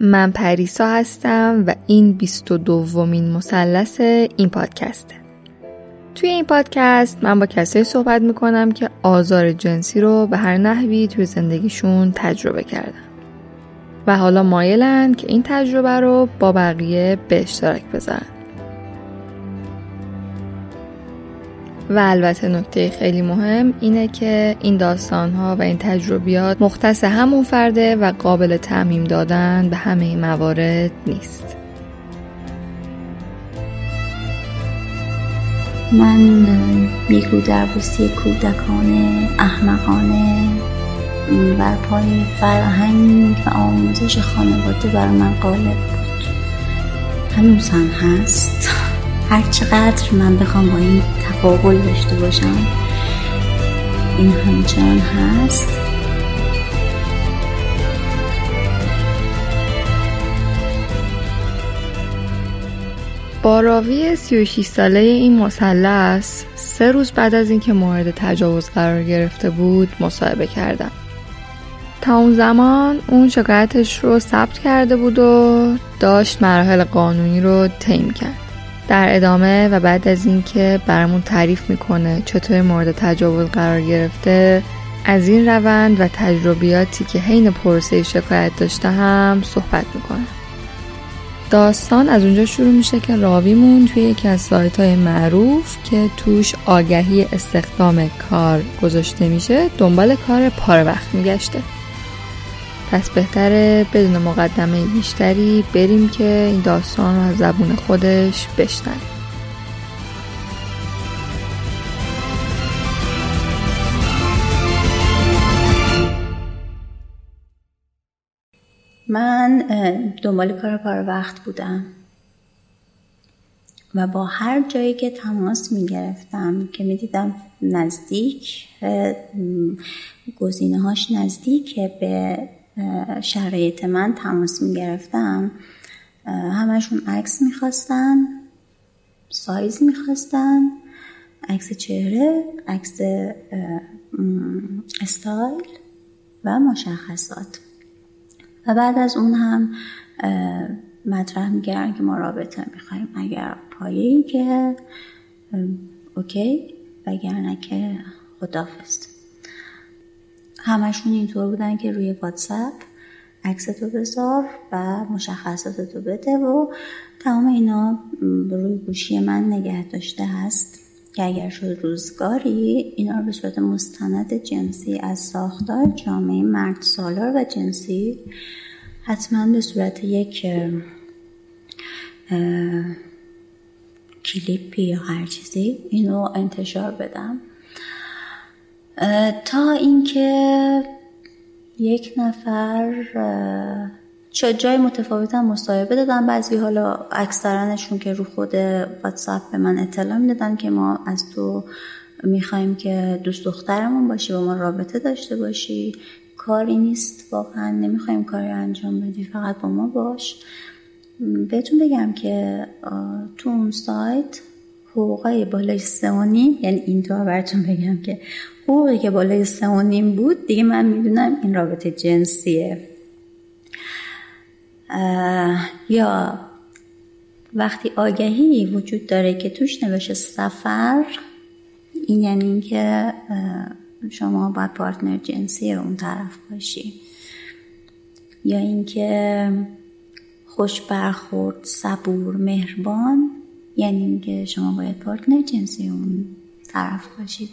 من پریسا هستم و این 22 دومین مثلث این پادکسته. توی این پادکست من با کسایی صحبت می‌کنم که آزار جنسی رو به هر نحوی توی زندگیشون تجربه کردن. و حالا مایلند که این تجربه رو با بقیه به اشتراک بذارن. و البته نکته خیلی مهم اینه که این داستان ها و این تجربیات مختص همون فرده و قابل تعمیم دادن به همه موارد نیست. من بیگو دربوسی کودکانه احمقانه بر پای فرهنگ و آموزش خانواده بر من غالب بود. هنوز هم هست. هر چقدر من بخوام با این تقابل داشته باشم این همچنان هست. با راوی 36 ساله این مثلث سه روز بعد از اینکه مورد تجاوز قرار گرفته بود مصاحبه کردم. تا اون زمان اون شکایتش رو ثبت کرده بود و داشت مراحل قانونی رو طی کرد. در ادامه و بعد از اینکه برامون تعریف می‌کنه چطور مورد تجاوز قرار گرفته از این روند و تجربیاتی که حین پرسه شکایت داشته هم صحبت می‌کنه. داستان از اونجا شروع میشه که راویمون توی یکی از سایت های معروف که توش آگهی استخدام کار گذاشته میشه دنبال کار پاره وقت میگشته. پس بهتره بدون مقدمه بیشتری بریم که این داستان رو از زبون خودش بشنویم. من دنبال کار پار وقت بودم و با هر جایی که تماس می گرفتم که می دیدم نزدیک گزینه هاش نزدیک به شرایط من تماس می گرفتم همشون عکس می‌خواستن سایز می‌خواستن عکس چهره عکس استایل و مشخصات. و بعد از اون هم مطرح میگردن که ما رابطه می‌خوایم. اگر پایه که اوکی وگرنه که خدافست همشون اینطور بودن که روی واتساپ عکس تو بذار و مشخصات تو بده و تمام اینا روی گوشی من نگه داشته هست که اگر شد روزگاری اینا رو به صورت مستند جنسی از ساختار جامعه مرد سالار و جنسی حتما به صورت یک کلیپی یا هر چیزی اینو انتشار بدم. تا اینکه یک نفر چه جای متفاوت هم مصاحبه دادم بعضی حالا اکثرانشون که رو خود واتساپ به من اطلاع می‌دادن که ما از تو می‌خوایم که دوست دخترمون باشی با ما رابطه داشته باشی. کاری نیست واقعا نمی‌خوایم کاری انجام بدی فقط با ما باش. بهتون بگم که تو اون سایت حقوقای بالای سه یعنی اینطور براتون بگم که حقوقی که بالای سه و نیم بود دیگه من می‌دونم این رابطه جنسیه. یا وقتی آگهی وجود داره که توش نوشته سفر این یعنی اینکه شما باید پارتنر جنسی اون طرف باشی. یا اینکه خوش برخورد صبور مهربان یعنی اینکه شما باید پارتنر جنسی اون طرف باشید.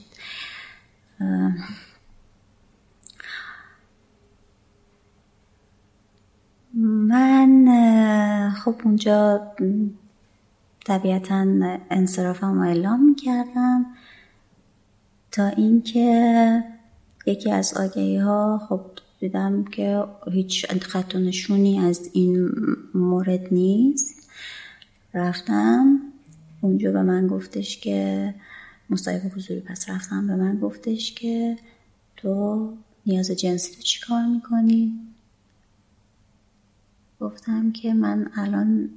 من خب اونجا طبیعتا انصرافم رو اعلام می‌کردم تا اینکه یکی از آگهی ها خب دیدم که هیچ خط نشونی از این مورد نیست. رفتم. اونجا به من گفتش که مصاحبه حضوری پس رفتم به من گفتش که تو نیاز جنسی تو چی کار می‌کنی؟ گفتم که من الان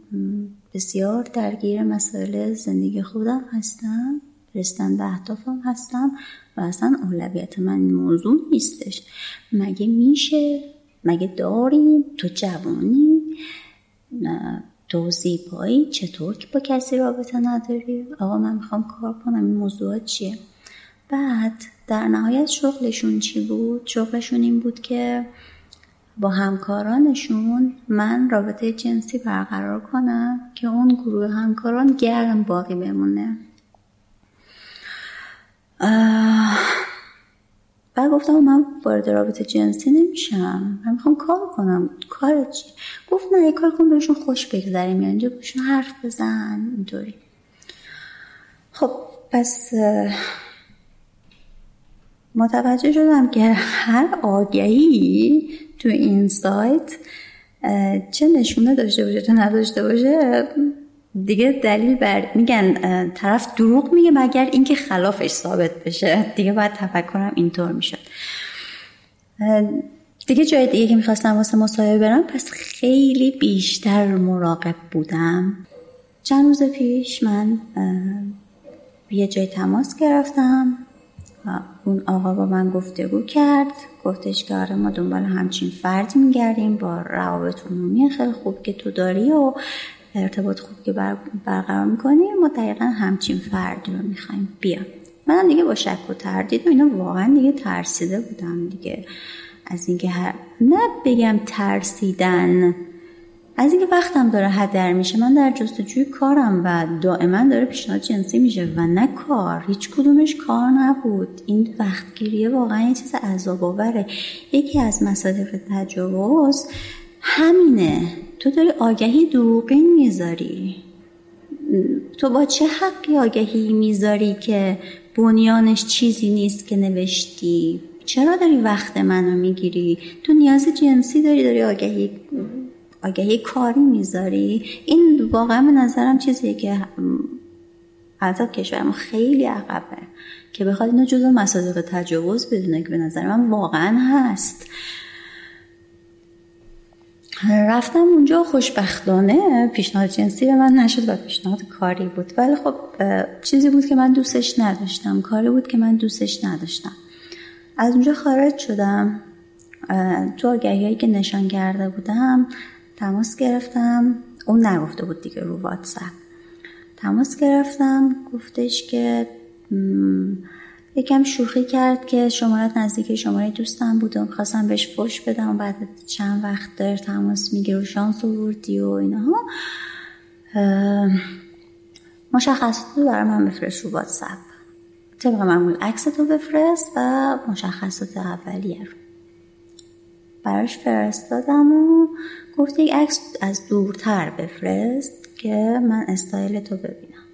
بسیار درگیر مسائل زندگی خودم هستم رستن به اهدافم هستم و اصلا اولویت من موضوع نیستش. مگه میشه؟ مگه داریم؟ تو جوانی؟ تو زیبایی چطور که با کسی رابطه نداری؟ آقا من می‌خوام کار کنم این موضوعات چیه؟ بعد در نهایت شغلشون چی بود؟ شغلشون این بود که با همکارانشون من رابطه جنسی برقرار کنم که اون گروه همکاران گرم باقی بمونه. بعد گفتم من وارد رابطه جنسی نمیشم. من می‌خوام کار کنم. کار چی؟ گفت نه یه کار کن بهشون خوش بگذریم. یا اینجا بهشون حرف بزن. اینطوری. خب پس متوجه شدم که هر آگهی تو این سایت چه نشونه داشته باشه چه نداشته باشه دیگه دلیل بر میگن طرف دروغ میگه مگر اینکه خلافش ثابت بشه. دیگه باید تفکرم اینطور می‌شد. دیگه جای دیگه که می‌خواستم واسه مصاحبه برم پس خیلی بیشتر مراقب بودم. چند روز پیش من یه جای تماس گرفتم اون آقا با من گفتگو کرد. گفتش که آره ما دنبال همچین فردی میگردیم با روابط عمومی خیلی خوب که تو داری و ارتباط خوب که برقرار می‌کنیم ما دقیقا همچین فردی رو می‌خوایم بیا منم دیگه با شک و تردید و اینا واقعا دیگه ترسیده بودم دیگه. از اینکه هر نه بگم ترسیدن از اینکه وقتم داره هدر میشه من در جستجوی کارم و دائما داره پیشنهاد جنسی میشه و نه کار. هیچ کدومش کار نبود. این وقتگیریه واقعا یه چیز عذاب آوره یکی از مصادیق تجاوز همینه. تو داری آگهی دروغین می‌ذاری. تو با چه حقی آگهی می‌ذاری که بنیانش چیزی نیست که نوشتی؟ چرا داری وقت منو می‌گیری؟ تو نیاز جنسی داری داری آگهی آگهی کاری می‌ذاری؟ این واقعا به نظرم چیزیه که البته کشورم خیلی عقبه که بخواد اینو جزو مصادیق تجاوز بدونه که به نظر من واقعا هست. رفتم اونجا خوشبختانه پیشنهاد جنسی به من نشد و پیشنهاد کاری بود. ولی خب چیزی بود که من دوستش نداشتم. کاری بود که من دوستش نداشتم. از اونجا خارج شدم. تو آگهی که نشان کرده بودم تماس گرفتم. اون نگفته بود دیگه رو واتساپ. تماس گرفتم. گفتش که یکم شوخی کرد که شمارت نزدیک شماره دوستم بود و خواستم بهش فش بدم. و بعد چند وقت داره تماس می‌گیره و شانس آوردی و اینها. مشخصات رو برای من بفرست رو واتساپ. طبق معمول عکس تو بفرست و مشخصات اولیه رو. براش فرستادم و گفت یک عکس از دورتر بفرست که من استایل تو ببینم.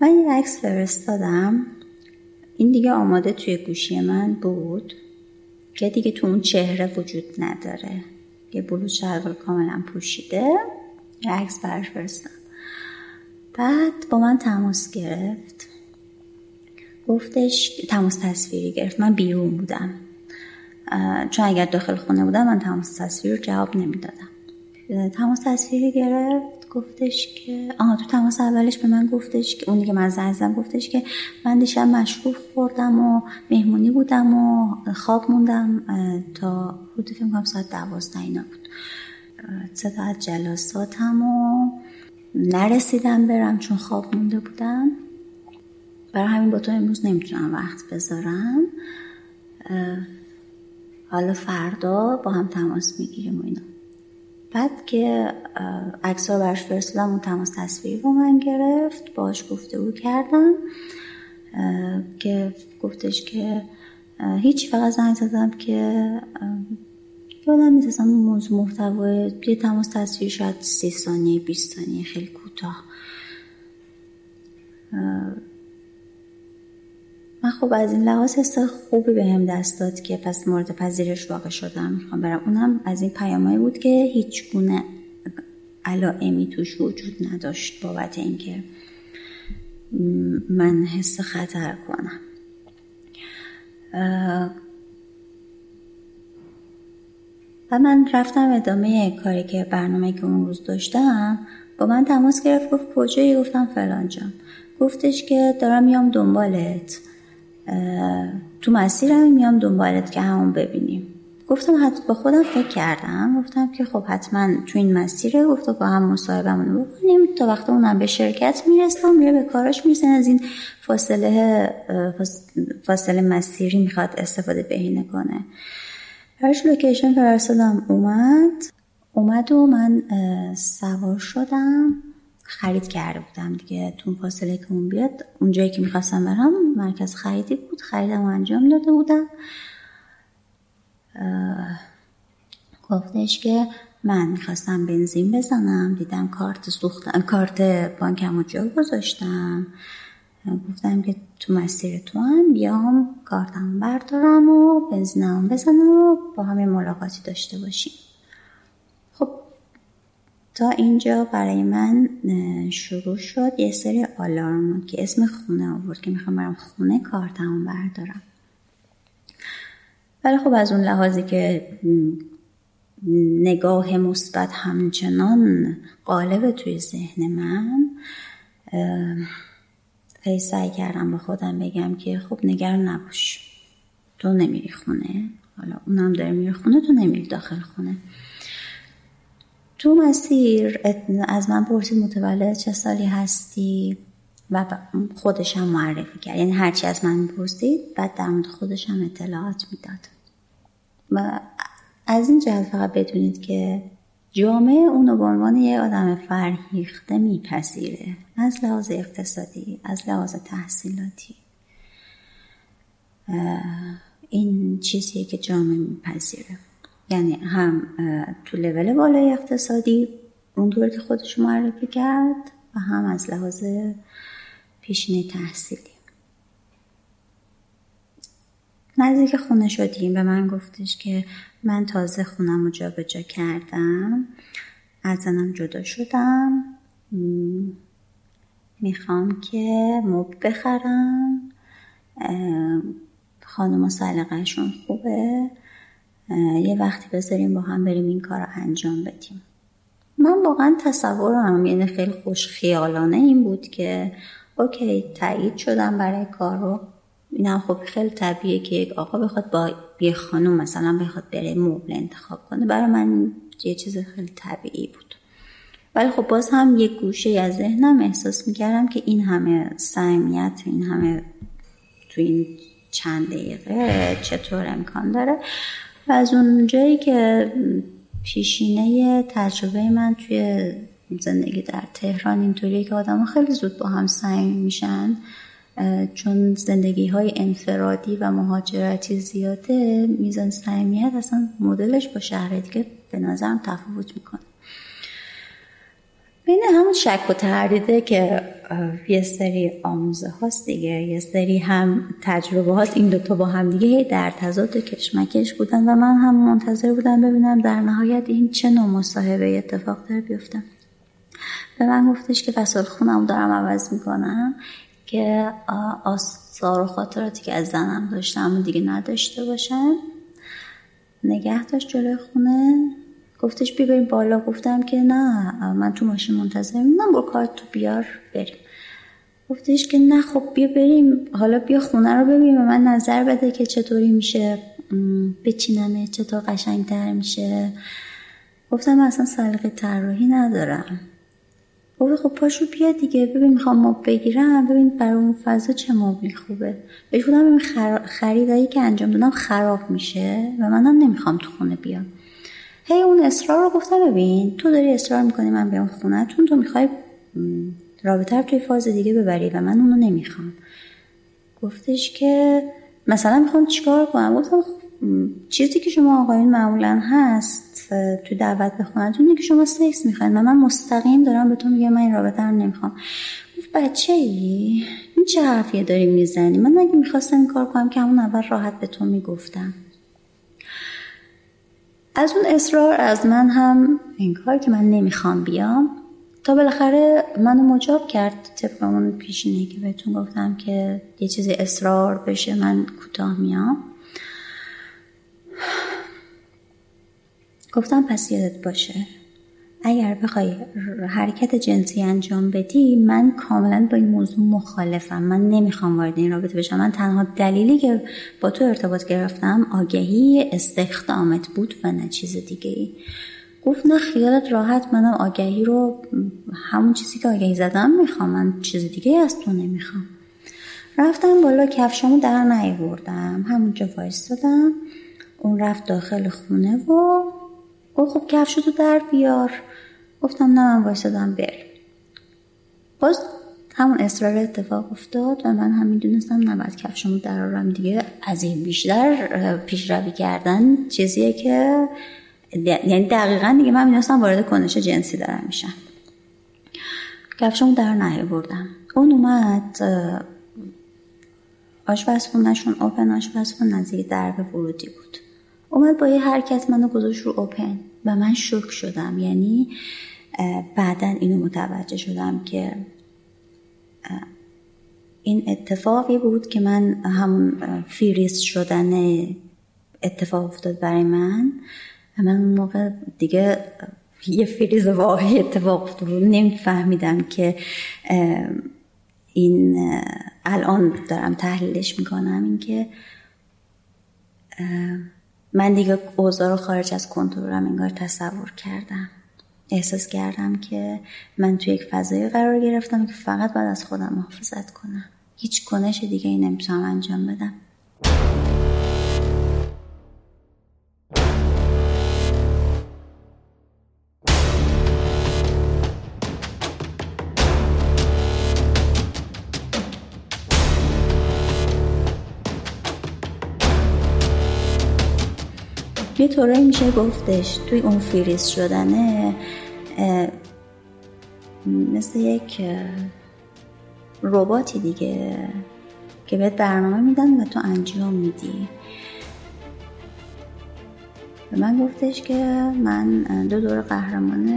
من یه عکس فرستادم. این دیگه آماده توی گوشی من بود که دیگه تو اون چهره وجود نداره. یه بلوز شلوار کاملا پوشیده. یه عکس براش فرستم بعد با من تماس گرفت. گفتش تماس تصویری گرفت. من بیرون بودم. چون اگر داخل خونه بودم من تماس تصویر رو جواب نمی‌دادم. تماس تصویری گرفت. گفتش که آها تو تماس اولش به من گفتش که اونی که من زنگ گفتش که من دیشب مشروب خوردم و مهمونی بودم و خواب موندم تا حدود فکر کنم ساعت دوازده اینا بود. از جلساتم و نرسیدم برم چون خواب مونده بودم. برای همین با تو امروز نمی‌تونم وقت بذارم. حالا فردا با هم تماس می‌گیریم و اینا. بعد که عکس ها برش فرستادم اون تماس تصویری با من گرفت باش گفته او کردم. که گفتش که هیچ فقط زنگ زدم که یادم نیست اصلا موضوع محتوای یه تماس تصویر شاید سی ثانیه 20 ثانیه خیلی کوتاه. من خب از این لحاظ حس خوبی به هم دست داد که پس مورد پذیرش واقع شدم. می‌خوام برم. اونم از این پیامایی بود که هیچ گونه علائمی توش وجود نداشت بابت اینکه من حس خطر کنم. و من رفتم ادامه کاری که برنامه که اون روز داشتم با من تماس گرفت گفت کجایی؟ گفتم فلان جام گفتش که دارم میام دنبالت. تو مسیرم میام دنبالت که همون ببینیم. گفتم حتی با خودم فکر کردم. گفتم که خب حتما تو این مسیره. گفت با هم مصاحبهمون بکنیم. تا وقت اونم به شرکت می‌رسه میره به کاراش می‌رسه. از این فاصله فاصله مسیری می‌خواد استفاده بهینه کنه. براش لوکیشن فرستادم. اومد. اومد و من سوار شدم. خرید کرده بودم دیگه. تو فاصله که اون بیاد اونجایی که می‌خواستم برم مرکز خریدی بود. خریدم و انجام داده بودم. گفتش که من می‌خواستم بنزین بزنم. دیدم کارت سوختم کارت بانکم جا گذاشتم. گفتم که تو مسیر تو هم بیام کارتم بردارم و بنزینم بزنم و با هم ملاقاتی داشته باشیم. تا اینجا برای من شروع شد. یه سری آلارم که اسم خونه آورد که می‌خوام برم خونه کارتمو بردارم. ولی خب از اون لحاظی که نگاه مثبت همچنان قالب توی ذهن من خیلی سعی کردم با خودم بگم که خب نگران نباش. تو نمیری خونه. حالا اونم داره میره خونه تو نمیری داخل خونه. تو مسیر از من پرسید متولد چه سالی هستی؟ و خودش هم معرفی کرد. یعنی هرچی از من پرسید بعد در مورد خودش هم اطلاعات می‌داد. و از این جهت فقط بدونید که جامعه اونو به عنوان یه آدم فرهیخته میپذیره. از لحاظ اقتصادی از لحاظ تحصیلاتی. این چیزیه که جامعه میپذیره. یعنی هم تو لول بالای اقتصادی اونطور که خودش معرفی کرد و هم از لحاظ پیشینه تحصیلی. نزدیک خونه شدیم. به من گفتش که من تازه خونم رو جا جا کردم. از زنم جدا شدم. می‌خوام که موب بخرم. خانم سلقهشون خوبه. یه وقتی بذاریم با هم بریم این کار رو انجام بدیم. من واقعا تصورم یعنی خیلی خوش خیالانه این بود که اوکی تایید شدم برای کار رو. اینم خب خیلی طبیعه که یک آقا بخواد با یه خانم مثلا بخواد بره مبل انتخاب کنه. برای من یه چیز خیلی طبیعی بود. ولی خب باز هم یک گوشه از ذهنم احساس می‌کردم که این همه صمیمیت این همه تو این چند دقیقه چطور امکان داره؟ و از اون جایی که پیشینه تجربه من توی زندگی در تهران اینطوریه که آدم خیلی زود با هم سعی میشن چون زندگی های انفرادی و مهاجرتی زیاده میزان صمیمیت اصلا مدلش با شهر دیگه به نظرم تفاوت می‌کنه. بین همون شک و تردیده که یه سری آموزه هاست دیگه یه سری هم تجربه هاست. این دوتا با هم دیگه در تضاد کشمکش بودن و من هم منتظر بودم ببینم در نهایت این چه نوع مصاحبه اتفاق داره بیفتم به من گفتش که فصل خونم دارم عوض می‌کنم که آثار و خاطراتی که از زنم داشتم دیگه نداشته باشم نگه داشت جلوی خونه. گفتش بیا بریم بالا. گفتم که نه من تو ماشین منتظر میمونم با کارت تو بیار بریم. گفتش که نه خب بیا بریم. حالا بیا خونه رو ببینیم. من نظر بده که چطوری میشه. بچینمه چطور قشنگتر میشه. گفتم اصلا سلیقه طراحی ندارم. گفت خب پاشو بیا دیگه. ببین می‌خوام ما بگیرم. ببین برای اون فضا چه مبلی خوبه. بهش گفتم خریدایی که انجام دادم خراب میشه و منم نمی‌خوام تو خونه بیام. هی اون اصرار رو گفتم ببین تو داری اصرار می‌کنی من بیام خونهتون تو می‌خوای رابطه توی فاز دیگه ببری و من اونو نمی‌خوام. گفتش که مثلا می‌خوام چیکار کنم؟ گفتم چیزی که شما آقایون معمولا هست تو دعوت به خونتون که شما سکس می‌خواین و من مستقیم دارم به تو میگم من این رابطه رو نمی‌خوام. گفت بچه ای این چه حرفیه داری می‌زنی؟ من اگه می‌خواستم این کار کنم که همون اول راحت به تو می‌گفتم. از اون اصرار از من هم این کار که من نمی‌خوام بیام تا بالاخره منو مجاب کرد طبق اون پیشینه که بهتون گفتم که یه چیزی اصرار بشه من کوتاه میام. گفتم پس یادت باشه. اگر بخوای حرکت جنسی انجام بدی من کاملا با این موضوع مخالفم. من نمی‌خوام وارد این رابطه بشم. من تنها دلیلی که با تو ارتباط گرفتم آگهی استخدامت بود و نه چیز دیگه ای گفت نه خیالت راحت. منم آگهی رو همون چیزی که آگهی زدم می‌خوام. من چیز دیگه از تو نمی‌خوام. رفتم بالا کفشامو در نیوردم همونجا وایستادم. اون رفت داخل خونه و گفت خب کفشتو در بیار. گفتم نه من وایسادم بر باز همون اصرار اتفاق افتاد و من هم می‌دونستم نباید کفشمو درارم دیگه. از این بیشتر پیشروی کردن چیزیه که یعنی دقیقا دیگه من می‌دونستم وارد کنش جنسی دارم میشم. کفشمو در نهی بردم اون اومد آشپزخونهشون اوپن آشپزخونه نزدیک درب ورودی بود. اومد با یه حرکت منو گذاشت رو اوپن و من شوکه شدم. یعنی بعدا اینو متوجه شدم که این اتفاقی بود که من همون فیریس شدن اتفاق افتاد برای من و من اون موقع دیگه یه فریز واقعی اتفاق افتاد. نمیفهمیدم که این الان دارم تحلیلش می‌کنم. اینکه من دیگه اوضاع رو خارج از کنترلم انگار تصور کردم. احساس کردم که من توی یک فضایی قرار گرفتم که فقط باید از خودم محافظت کنم. هیچ کنش دیگه ای نمی‌تونم انجام بدم. یه طوری میشه گفتش توی اون فریز شدنه مثل یک رباتی دیگه که بهت برنامه میدن و تو انجام میدی. به من گفتش که من دو دور قهرمان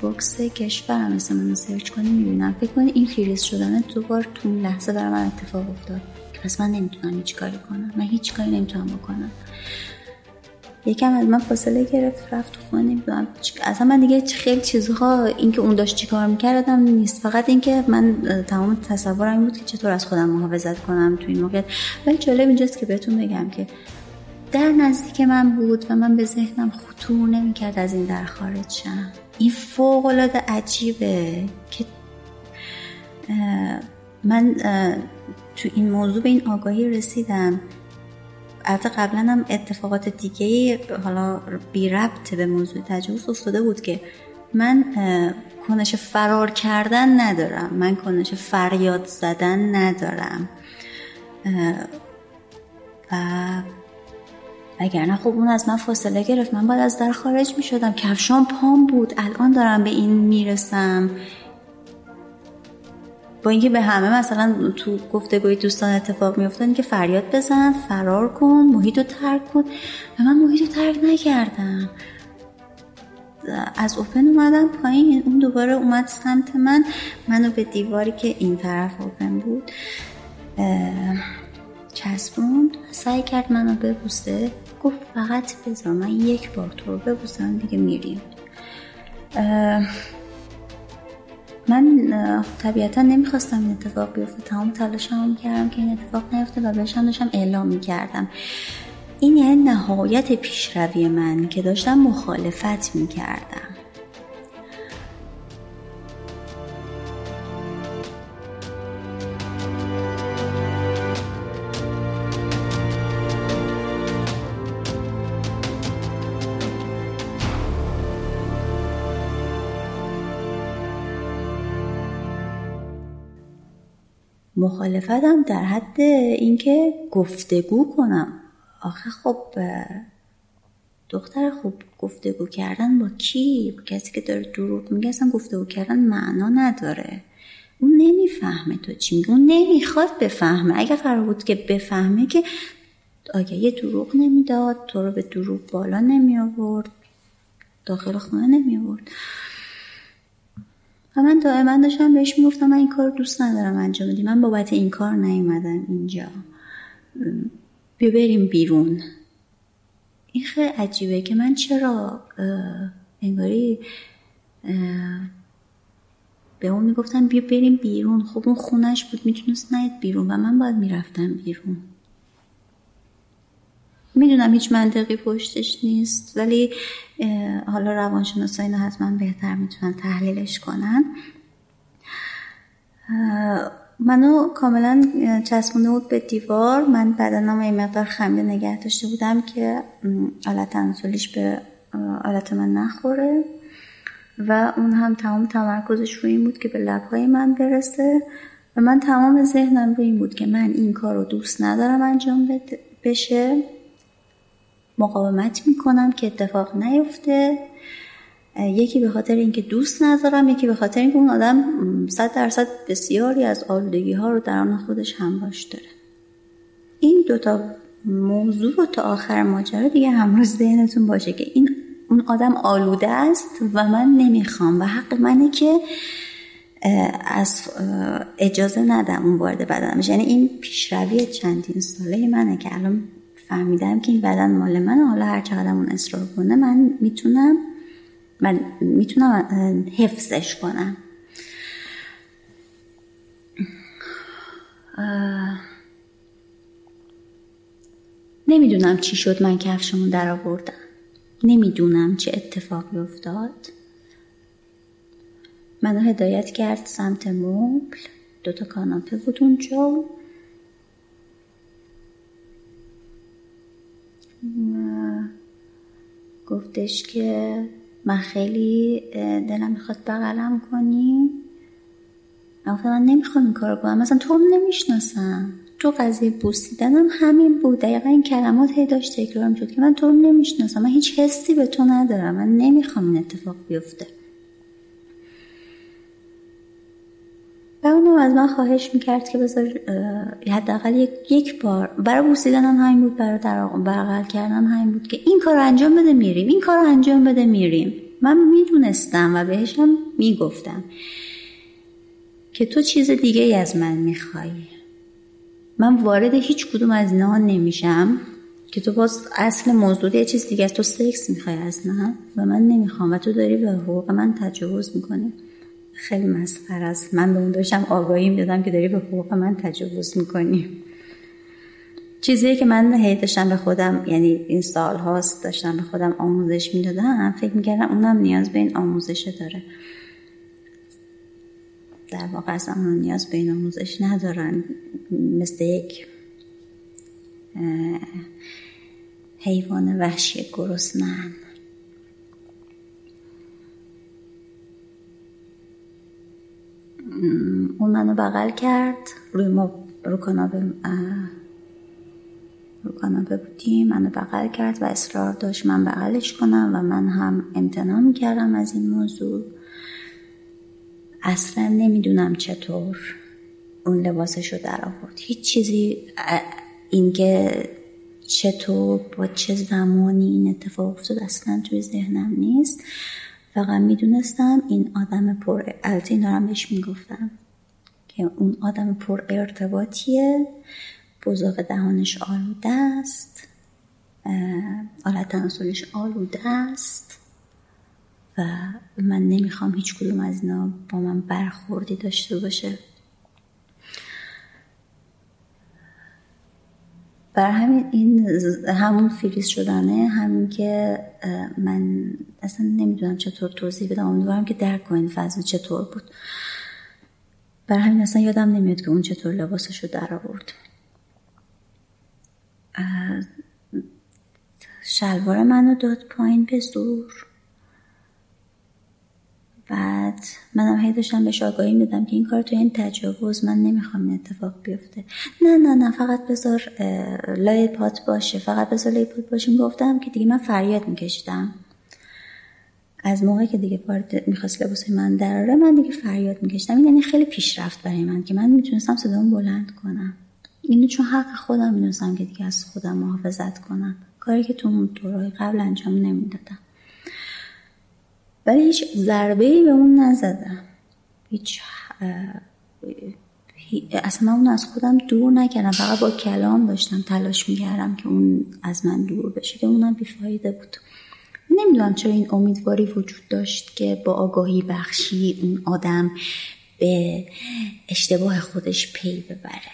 بوکس کشورم من سرچ کنی می‌بینم. فکر کنی این فریز تو بار تو لحظه برای من اتفاق افتاد. پس من نمی‌تونم هیچ کاری کنم. من هیچ کاری نمی‌تونم بکنم. یکم از من فاصله گرفت رفت تو خونه نمی‌دونم اصلا من دیگه خیلی چیزها اینکه اون داشت چیکار می‌کردم نیست. فقط اینکه من تمام تصورم این بود که چطور از خودم محافظت کنم تو این موقع. ولی جالب اینجاست که بهتون بگم که در نزدیک من بود و من به ذهنم خطور نمی‌کرد از این در خارج شم. این فوق العاده عجیبه که من تو این موضوع به این آگاهی رسیدم. البته قبلا هم اتفاقات دیگه حالا بی ربط به موضوع تجاوز افتاده بود که من کنش فرار کردن ندارم. من کنش فریاد زدن ندارم. و اگر نه خب اون از من فاصله گرفت. من باید از در خارج می شدم کفشان پام بود. الان دارم به این می‌رسم. با اینکه به همه مثلا تو گفتگوی دوستان اتفاق میافتاد که فریاد بزن فرار کن محیط رو ترک کن. و من محیط رو ترک نکردم از اوپن اومدم پایین اون دوباره اومد سمت من. منو به دیواری که این طرف اوپن بود چسبوند. سعی کرد منو ببوسه. گفت فقط بذار من یک بار تو رو ببوسم دیگه میریم. من طبیعتا نمی‌خواستم این اتفاق بیفته. تمام تلاشم کردم که این اتفاق نیفته و بهش داشتم اعلام می‌کردم. این یعنی نهایت پیشروی من که داشتم مخالفت می‌کردم. مخالفتم در حد اینکه گفتگو کنم. آخه خب دختر خوب گفتگو کردن با کی؟ با کسی که داره دروغ میگه اصلا گفتگو کردن معنا نداره. اون نمی‌فهمه تو چی میگه اون نمی‌خواد بفهمه. اگه قرار بود که بفهمه که یه دروغ نمی‌داد تو رو به دروغ بالا نمی آورد داخل خونه نمی آورد و من دائما داشتم بهش می‌گفتم من این کار دوست ندارم انجام بدی. من بابت این کار نیومدم اینجا. بیا بریم بیرون. این خیلی عجیبه که من چرا انگاری به اون می‌گفتم بیا بریم بیرون. خب اون خونش بود می‌تونست نید بیرون و من باید می‌رفتم بیرون. می‌دونم هیچ منطقی پشتش نیست ولی حالا روانشناسا اینو حتما بهتر می‌تونن تحلیلش کنن. منو کاملا چسبونده بود به دیوار. من بدنم این مقدار خمده نگه داشته بودم که آلت تناسلیش به آلت من نخوره. و اون هم تمام تمرکزش روی این بود که به لبهای من برسه. و من تمام ذهنم روی این بود که من این کار رو دوست ندارم انجام بشه. مقاومت می‌کنم که اتفاق نیفته. یکی به خاطر اینکه دوست ندارم یکی به خاطر اینکه اون آدم صد درصد بسیاری از آلودگی ها رو در آن خودش همراش داره. این دوتا موضوع رو تا آخر ماجرا دیگه همراز ذهنتون باشه که این اون آدم آلوده است و من نمی‌خوام و حق منه که از اجازه ندم اون وارد بدنم یعنی این پیشروی چندین ساله منه که الان فهمیدم که این بدن مال منه. حالا هر چقدر اون اصرار کنه من می‌تونم من می‌تونم حفظش کنم. نمی‌دونم چی شد من کفشمون در آوردم. نمی‌دونم چه اتفاقی افتاد. منو هدایت کرد سمت مبل. دوتا کاناپه بود اونجا. گفتش که من خیلی دلم می‌خواد بغلم کنی. من نمی‌خوام این کار کنم مثلا تو نمی‌شناسم. تو قضیه بوسیدنم همین بود. دقیقا این کلمات هی داشت تکرار می‌شد که من تو رو نمی‌شناسم. من هیچ حسی به تو ندارم. من نمی‌خوام این اتفاق بیفته. و اونم از من خواهش می‌کرد که بذار حداقل یک, یک بار برای بوسیدنم همین بود برای در برقل کردنم همین بود که این کار انجام بده میریم. این کار انجام بده میریم. من می‌دونستم و بهشم می‌گفتم که تو چیز دیگه ای از من می‌خوای. من وارد هیچ کدوم از اینها نمیشم که تو باز اصل موضوع یه چیز دیگه از تو سکس می‌خوای از من و من نمی‌خوام و تو داری به حقوق من تجاوز می‌کنی. خیلی مسخر است. من به اون داشتم آگاهی می‌دادم که داری به حقوق من تجاوز می‌کنی. چیزی که من هی داشتم به خودم یعنی این سال هاست داشتم به خودم آموزش می‌دادم. فکر می‌کردم اونم نیاز به این آموزش داره. در واقع اصلا نیاز به این آموزش ندارن. مثل یک حیوان وحشی گرسنن اون منو بغل کرد. روی ما رو کاناپه رو کاناپه بودیم. منو بغل کرد و اصرار داشت من بغلش کنم و من هم امتناع کردم از این موضوع. اصلا نمی‌دونم چطور اون لباسش رو در آورد. هیچ چیزی اینکه چطور با چه زمانی این اتفاق افتاد اصلا توی ذهنم نیست. فقط می‌دونستم این آدم پر البته اینا هم بهش می‌گفتم که اون آدم پر ارتباطیه. بزاق دهانش آلوده است. آلت تناسلش آلوده است. و من نمی‌خوام هیچ کدوم از اینا با من برخوردی داشته باشه. بر همین این همون فریز شدنه همین که من اصلا نمی‌دونم چطور توضیح بدم. امیدوارم که درک کنین فضا چطور بود. بر همین اصلا یادم نمیاد که اون چطور لباسش رو در آورد. شلوار منو داد پایین به زور. بعد منم هی داشتم بهش آگاهی میدم که این کار تو این تجاوز من نمی‌خوام این اتفاق بیفته. نه نه نه فقط بذار لای پات باشه فقط بذار لای پات باشه گفتم که دیگه من فریاد میکشیدم. از موقعی که دیگه وارد می‌خواست لباس من دراره من دیگه فریاد میکشیدم. این یعنی خیلی پیشرفت برای من که من می‌تونستم صدامو بلند کنم. اینو چون حق خودم می‌دونستم که دیگه از خودم محافظت کنم. کاری که تو اون دورهای قبل انجام نمی‌دادم. ولی هیچ ضربه ای به اون نزدم. هیچ اصلا من اون از خودم دور نکردم. فقط با کلام داشتم تلاش می‌کردم که اون از من دور بشه. که اونم بیفایده بود. نمی‌دونم چرا این امیدواری وجود داشت که با آگاهی بخشی اون آدم به اشتباه خودش پی ببره.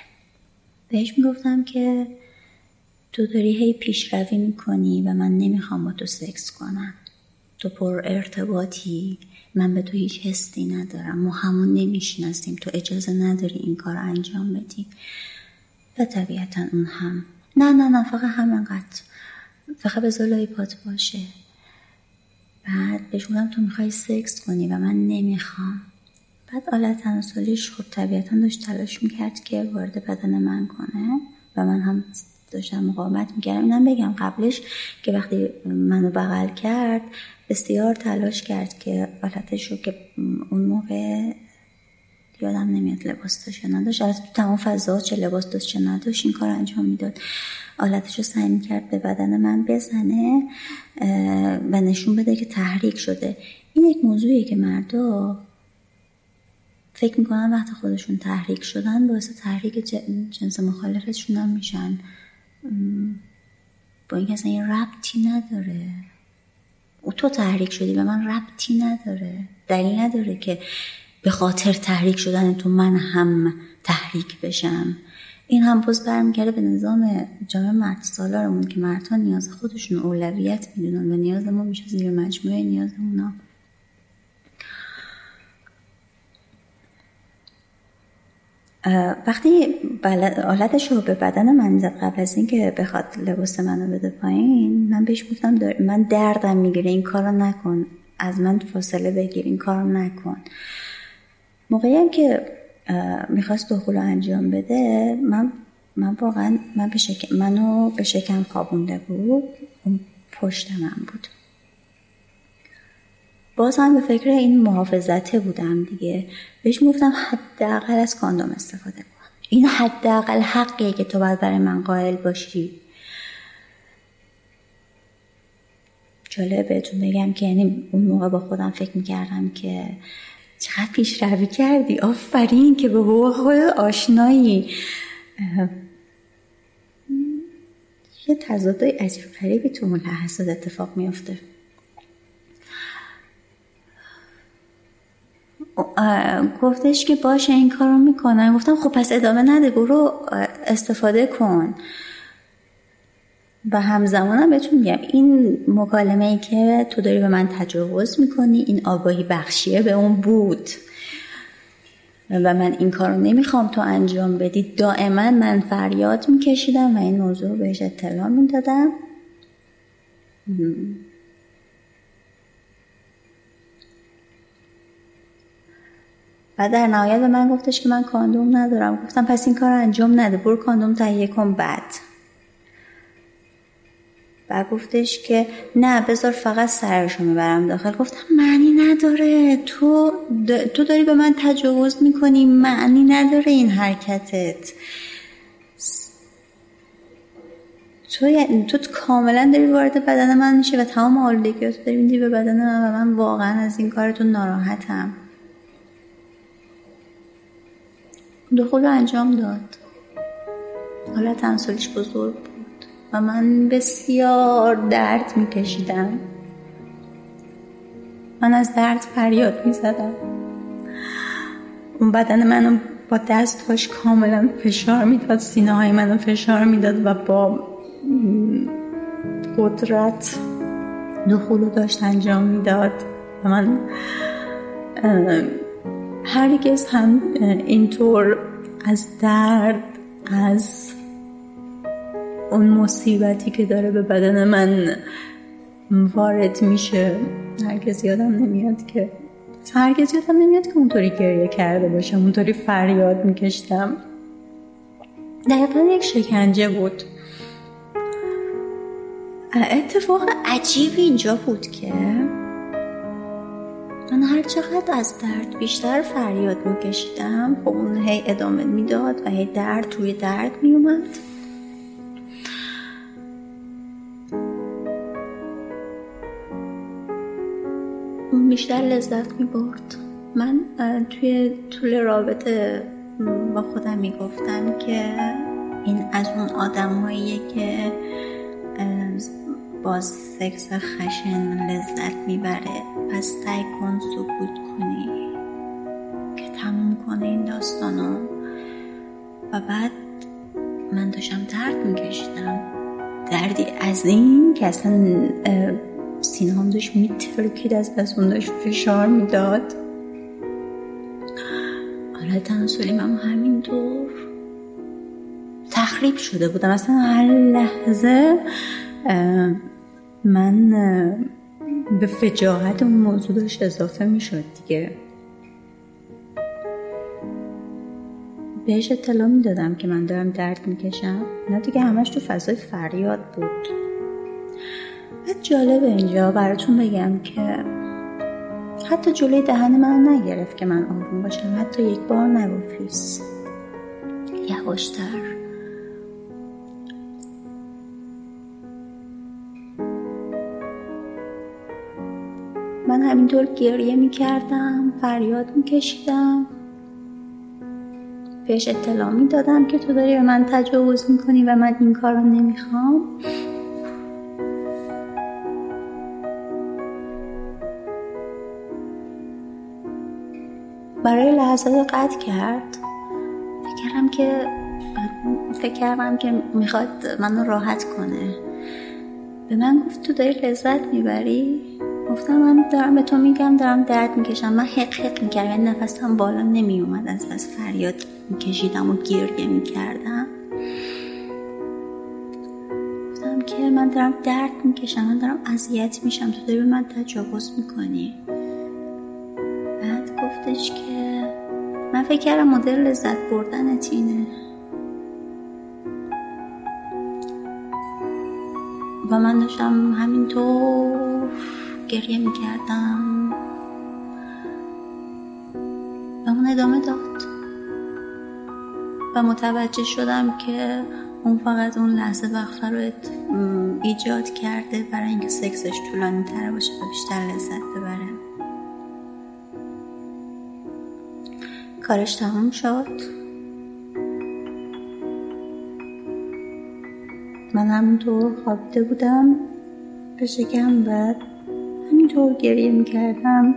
بهش می‌گفتم که تو داری هی پیشروی می‌کنی و من نمی‌خوام با تو سکس کنم. تو پر ارتباطی. من به تو هیچ حسی ندارم. ما همون نمی‌شناسیم. تو اجازه نداری این کار انجام بدی. و طبیعتا اون هم. نه نه نه فقط همینقدر. فقط به لای پات باشه. بعد بهش گفتم تو می‌خوای سکس کنی و من نمی‌خوام. بعد آلت تناسلیش خب طبیعتا داشت تلاش می‌کرد که وارد بدن من کنه و من هم داشتم مقاومت می‌کردم. اینم بگم قبلش که وقتی منو بغل کرد بسیار تلاش کرد که حالتش رو که اون موقع یادم نمیاد لباس داشت یا نداشت. از تو تمام فضا چه لباس داشت چه نداشت این کار انجام می‌داد. آلتش رو سعی می‌کرد به بدن من بزنه و نشون بده که تحریک شده. این یک موضوعیه که مردا فکر می‌کنن وقتی خودشون تحریک شدن باعث تحریک جنس مخالفشون هم میشن. با این اصلا این ربطی نداره. او تو تحریک شدی به من ربطی نداره. دلیل نداره که به خاطر تحریک شدن تو من هم تحریک بشم. این هم باز برمیگرده به نظام جامعه مرد سالارمون که مردها نیاز خودشون اولویت می‌دونن و نیاز ما میشه زیر مجموعه نیاز اونا وقتی آلتش رو به بدن من زد قبل از اینکه بخواد لباس منو بده پایین من بهش گفتم من دردم می‌گیره این کارو نکن. از من فاصله بگیر این کارو نکن. موقعی هم که می‌خواست دخول انجام بده من من واقعا من به شکم منو به شکم خوابونده بود. اون پشت من بود. باز هم به فکر این محافظته بودم دیگه. بهش می‌گفتم حداقل از کاندوم استفاده کن. این حداقل حقیه که تو باید برای من قائل باشی. جالبه بهتون بگم که یعنی اون موقع با خودم فکر می‌کردم که چقدر پیشروی کردی. آفرین که به حقوق خود آشنایی. یه تضادای عجیب غریبی تو اون لحظات اتفاق میافته. گفتش که باشه این کارو می‌کنم. گفتم خب پس ادامه نده برو استفاده کن. و همزمانم بهتون میگم این مکالمه ای که تو داری به من تجاوز می‌کنی این آگاهی بخشیه به اون بود. و من این کار رو نمی‌خوام تو انجام بدی. دائما من فریاد میکشیدم و این موضوع رو بهش اطلاع می‌دادم. و در نهایت به من گفتش که من کاندوم ندارم. گفتم پس این کار انجام نده. برو کاندوم تهیه کن بعد. و گفتش که نه بذار فقط سرشو می‌برم داخل. گفتم معنی نداره. تو تو داری به من تجاوز می‌کنی. معنی نداره این حرکتت. تو تو کاملا داری وارد بدن من میشه و تمام آلودگیات داری میدی به بدن من و من واقعا از این کارتون ناراحتم. دخول انجام داد. حالا تنسلیش بزرگ بود و من بسیار درد میکشیدم. من از درد فریاد می‌زدم. اون بدن منو با دستهاش کاملا فشار می‌داد سینه های منو فشار می‌داد و با قدرت دخولو داشت انجام می‌داد. و من هرگز هم اینطور از درد از اون مصیبتی که داره به بدن من وارد میشه هرگز یادم نمیاد که هرگز یادم نمیاد که اونطوری گریه کرده باشم اونطوری فریاد میکشتم. دقیقا یک شکنجه بود. اتفاق عجیبی اینجا بود که من هر چقدر از درد بیشتر فریاد میکشیدم خب اون هی ادامه می‌داد و هی درد توی درد میومد اون بیشتر لذت می‌برد. من توی طول رابطه با خودم می‌گفتم که این از اون آدمهاییه که با سکس خشن لذت می‌بره. پس سعی کن سکوت کنی. که تموم کنه این داستانو و بعد من داشتم درد میکشیدم. دردی از این که اصلا سینه هم داشت میترکید از از اون داشت فشار می‌داد. آره تنسلیم هم همینطور تخریب شده بودم. اصلا هر لحظه من به فجاهت اون موضوع داشت اضافه می شد دیگه. بهش اطلاع می دادم که من دارم درد می کشم نه دیگه همش تو فضای فریاد بود. بعد جالب اینجا براتون بگم که حتی جلوی دهن من نگرفت که من آروم باشم. حتی یک بار نگفت. یواشتر من همینطور گریه می‌کردم فریاد میکشیدم. بهش اطلاع می‌دادم که تو داری به من تجاوز می‌کنی و من این کار رو نمی‌خوام. برای لحظات قطع کرد. فکر کردم که فکر کردم که می‌خواد منو راحت کنه. به من گفت تو داری لذت می‌بری؟ گفتم من دارم به تو میگم دارم درد می‌کشم. من حق حق می‌کردم یعنی نفسم بالا نمیومد. از از فریاد میکشیدم و گریه می‌کردم. گفتم که من دارم درد می‌کشم من دارم اذیت میشم. تو داری به من تجاوز می‌کنی. بعد گفتش که من فکر کردم مدل لذت بردن تینه و من داشتم همینطور گریه می‌کردم. و اون ادامه داد. و متوجه شدم که اون فقط اون لحظه وقفه رو ایجاد کرده برای اینکه سکسش طولانی تر باشه و بیشتر لذت ببره. کارش تموم شد. من همونطور خوابیده بودم به شکم و همینطور گریه می‌کردم.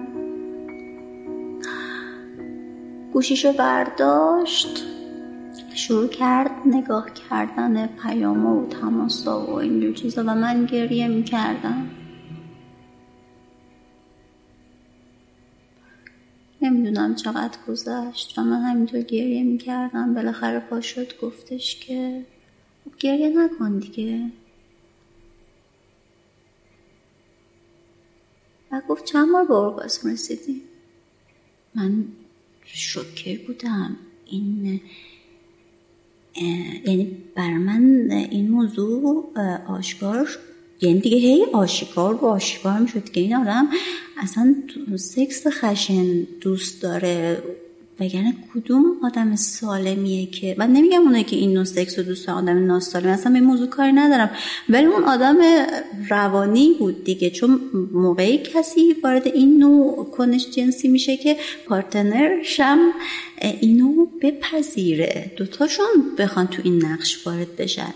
گوشیشو برداشت شروع کرد نگاه کردن پیام و تماسا و اینجور چیزا و من گریه می‌کردم. نمی‌دونم چقدر گذشت و من همینطور گریه می‌کردم. بالاخره پا شد گفتش که خب گریه نکن دیگه. گفت چند بار به ارگاسم رسیدی؟ من شکر بودم. این یعنی بر من این موضوع آشکار یعنی دیگه هی آشکار و آشکار می‌شد که این آدم اصلا سکس خشن دوست داره وگرنه کدوم آدم سالمیه که من نمیگم اونایی که این نوع سکس و دوست آدم ناسالم اصلا به موضوع کاری ندارم. ولی اون آدم روانی بود دیگه چون موقعی کسی وارد این نوع کنش جنسی میشه که پارتنرشم اینو بپذیره. دوتاشون بخوان تو این نقش وارد بشن.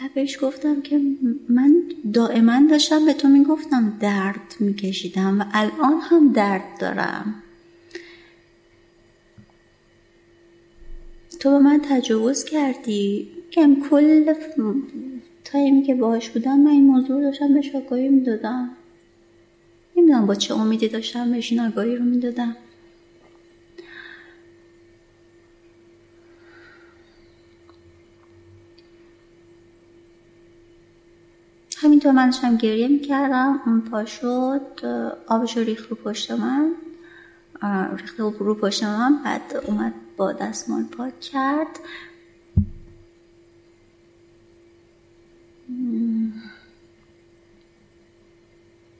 و بهش گفتم که من دائما داشتم به تو می‌گفتم درد میکشیدم و الان هم درد دارم. تو به من تجاوز کردی؟ کم کل تایمی که باهاش بودم من این موضوع داشتم بهش آگاهی می‌دادم. نمی‌دونم با چه امیدی داشتم بهش این آگاهی رو می‌دادم. همینطور من داشتم گریه می‌کردم. اون پا شد آبش رو ریخت رو پشت من. ریخت رو پشت بعد اومد با دستمال پاک کرد.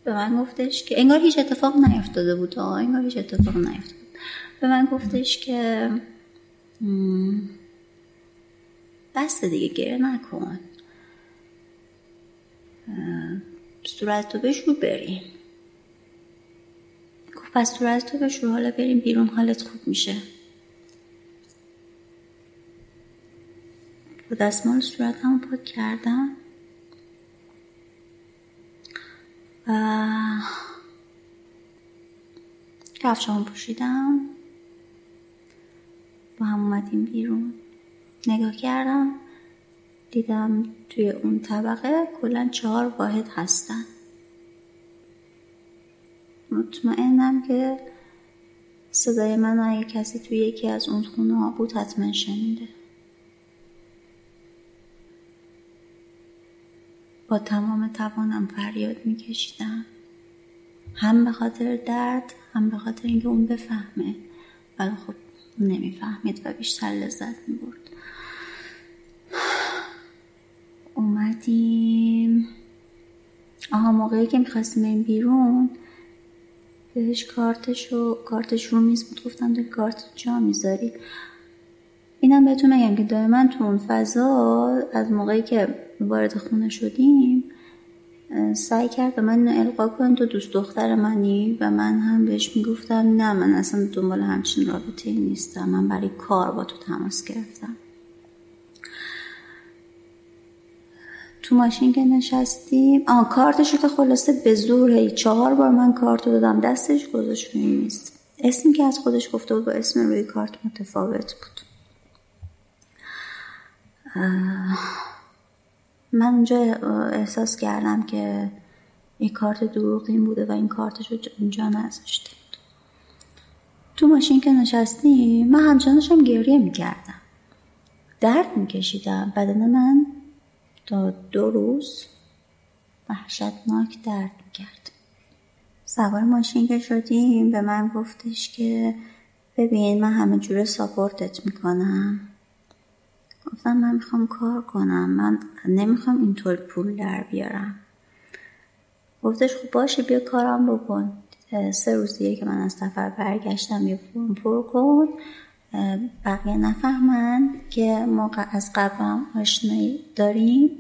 به من گفتش که انگار هیچ اتفاق نیفتاده بود آه انگار هیچ اتفاق نیفتاده بود. به من گفتش که بس دیگه گریه نکن. صورت تو بشور بریم گفت پس صورت تو بشور حالا بریم بیرون حالت خوب میشه. با دستمال صورت همون پاک کردم. و کفشامو پوشیدم. با هم اومدیم بیرون. نگاه کردم دیدم توی اون طبقه کلا چهار واحد هستن. مطمئنم که صدای من اگه کسی توی یکی از اون خونه ها بود حتما شنیده. با تمام توانم فریاد میکشیدم. هم به خاطر درد هم به خاطر اینکه اون بفهمه. ولی خب نمی‌فهمید و بیشتر لذت می‌برد. اومدیم. آها موقعی که می‌خواستیم بیرون بهش کارتش و کارتش رو میز بود. گفتم ده کارت جا می‌ذاری. اینم بهتون میگم که دائما تو اون فضا از موقعی که وارد خونه شدیم سعی کرد به من القا کن تو دوست دختر منی و من هم بهش می‌گفتم نه من اصلا دنبال همچین رابطه نیستم. من برای کار با تو تماس گرفتم. تو ماشین که نشستیم. آه کارتشو که خلاصه به زور هی چهار بار من کارتو دادم. دستش گذاشت روی میز. اسمی که از خودش گفته بود با اسم روی کارت متفاوت بود. من اونجا احساس کردم که این کارت دروغین بوده و این کارتش رو اونجا نذاشته تو ماشین که نشستیم من همچنانشم گریه می‌کردم. درد میکشیدم. بدن من تا دو روز وحشتناک درد می‌کرد. سوار ماشین که شدیم به من گفتش که ببین من همه جوره ساپورتت می‌کنم. گفتم من می‌خوام کار کنم من نمی‌خوام اینطور پول در بیارم. گفتش خب باشه بیا کارم بکن. سه روز دیگه که من از سفر برگشتم یه فرم پر کن. بقیه نفهمن که ما از قبلم آشنایی داریم.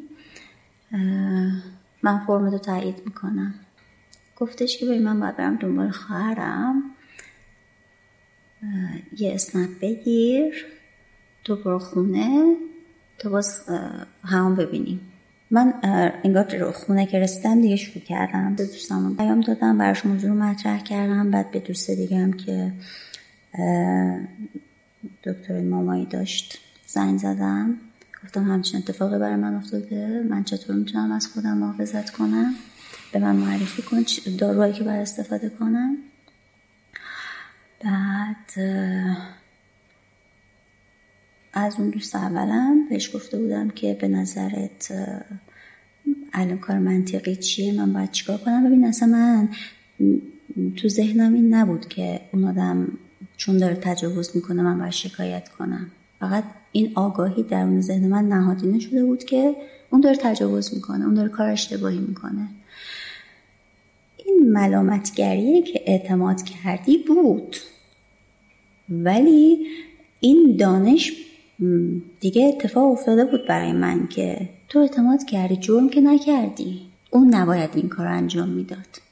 من فرم رو تایید می‌کنم. گفتش که به من باید برم دنبال خواهرم. یه اسنپ بگیر تو برو خونه تو باز همون ببینیم. من انگار خونه که رسیدم دیگه شروع کردم به دوستم پیام دادم براش موضوع رو مطرح کردم. بعد به دوست دیگه هم که دکتر مامایی داشت. زنگ زدم. گفتم همچین اتفاقی برای من افتاده. من چطور می‌تونم از خودم محافظت کنم؟ به من معرفی کن. داروهایی که باید استفاده کنم. بعد از اون دوست اولم بهش گفته بودم که به نظرت الان کار منطقی چیه؟ من باید چیکار کنم؟ ببین اصلا من تو ذهنم این نبود که اون آدم چون داره تجاوز می‌کنه من باید شکایت کنم. فقط این آگاهی در اون ذهن من نهادینه شده بود که اون داره تجاوز می‌کنه اون داره کار اشتباهی می‌کنه. این ملامتگریه که اعتماد کردی بود. ولی این دانش دیگه اتفاق افتاده بود برای من که تو اعتماد کردی جرم که نکردی. اون نباید این کار انجام می‌داد.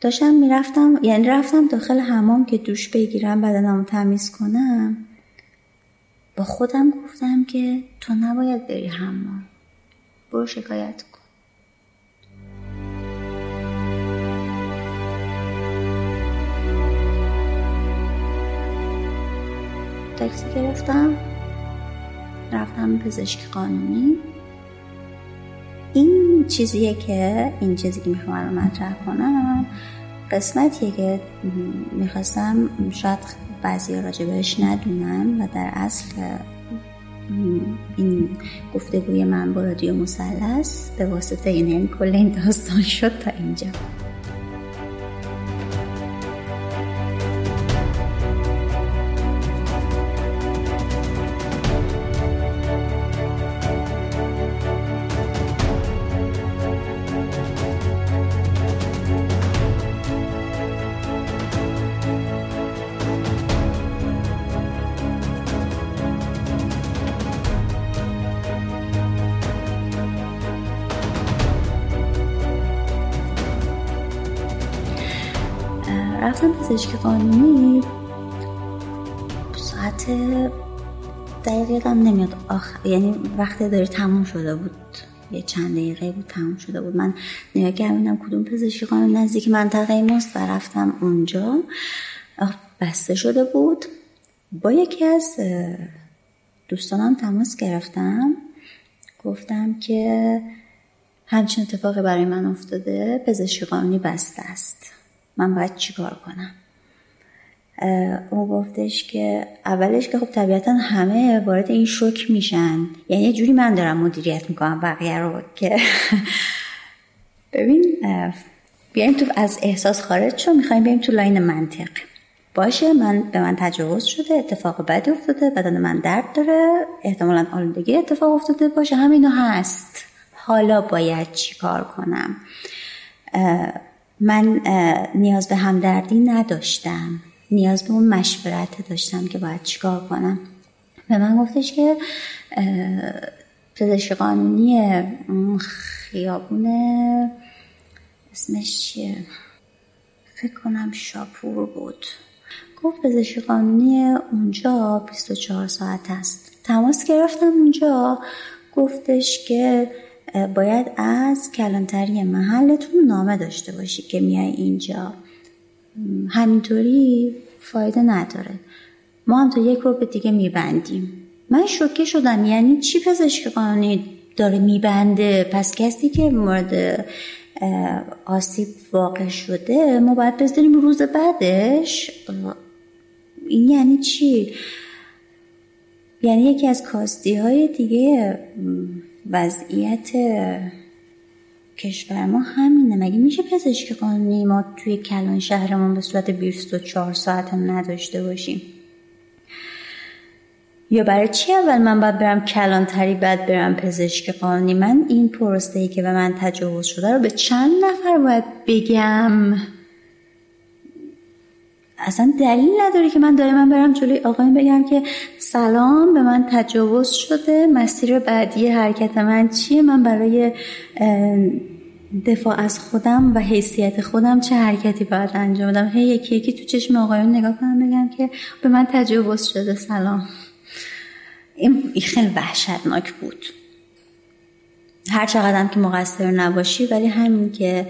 داشتم می‌رفتم یعنی رفتم داخل حمام که دوش بگیرم بدنمو تمیز کنم با خودم گفتم که تو نباید بری حمام. برو شکایت کن. تاکسی گرفتم. رفتم پزشک قانونی. این چیزیه که این چیزی که می‌خوام مطرح کنم قسمتیه که می‌خواستم شاید بعضی راجبش ندونن و در اصل این گفتگوی من با رادیو مسلس به واسطه این کل این داستان شد تا اینجا. پزشک قانونی ساعت دقیقه هم نمیاد. آخر یعنی وقتی داره تموم شده بود. یه چند دقیقه بود تموم شده بود. من نگاه کردم کدوم پزشکی قانون نزدیک منطقه ماست و رفتم اونجا. بسته شده بود. با یکی از دوستانم تماس گرفتم. گفتم که همچین اتفاقی برای من افتاده. پزشکی قانونی بسته است. من باید چیکار کنم؟ او گفتش که اولش که خب طبیعتا همه وارد این شوک میشن. یعنی جوری من دارم مدیریت می‌کنم بقیه رو که ببین بیایم تو از احساس خارج شو می‌خوایم بیایم تو لاین منطق. باشه من به من تجاوز شده اتفاق بدی افتاده بدن من درد داره احتمالا آلودگی اتفاق افتاده. باشه همینو هست. حالا باید چیکار کنم؟ من نیاز به همدردی نداشتم. نیاز به اون مشورت داشتم که باید چیکار کنم. به من گفتش که پزشک قانونی خیابون اسمش چیه؟ فکر کنم شاپور بود. گفت پزشک قانونی اونجا 24 ساعت است. تماس گرفتم اونجا. گفتش که باید از کلانتری محلتون نامه داشته باشی که میای اینجا. همینطوری فایده نداره. ما هم تا یک رو به دیگه میبندیم. من شوکه شدم. یعنی چی پزشک قانونی داره میبنده؟ پس کسی که مورد آسیب واقع شده ما باید بذاریم روز بعدش. این یعنی چی؟ یعنی یکی از کاستی های دیگه وضعیت کشور ما همینه. مگه میشه پزشک قانونی ما توی کلان شهرمون به صورت 24 ساعت هم نداشته باشیم؟ یا برای چی اول من باید برم کلانتری بعد برم پزشک قانونی؟ من این پروسته که به من تجاوز شده رو به چند نفر باید بگم؟ اصلا دلیل نداره که من دائما برم جلوی آقایون بگم که سلام به من تجاوز شده مسیر بعدی حرکت من چیه؟ من برای دفاع از خودم و حیثیت خودم چه حرکتی باید انجام بدم؟ هی یکی یکی تو چشم آقایون نگاه کنم بگم که به من تجاوز شده سلام. این خیلی وحشتناک بود. هر چقدر که مقصر نباشی ولی همین که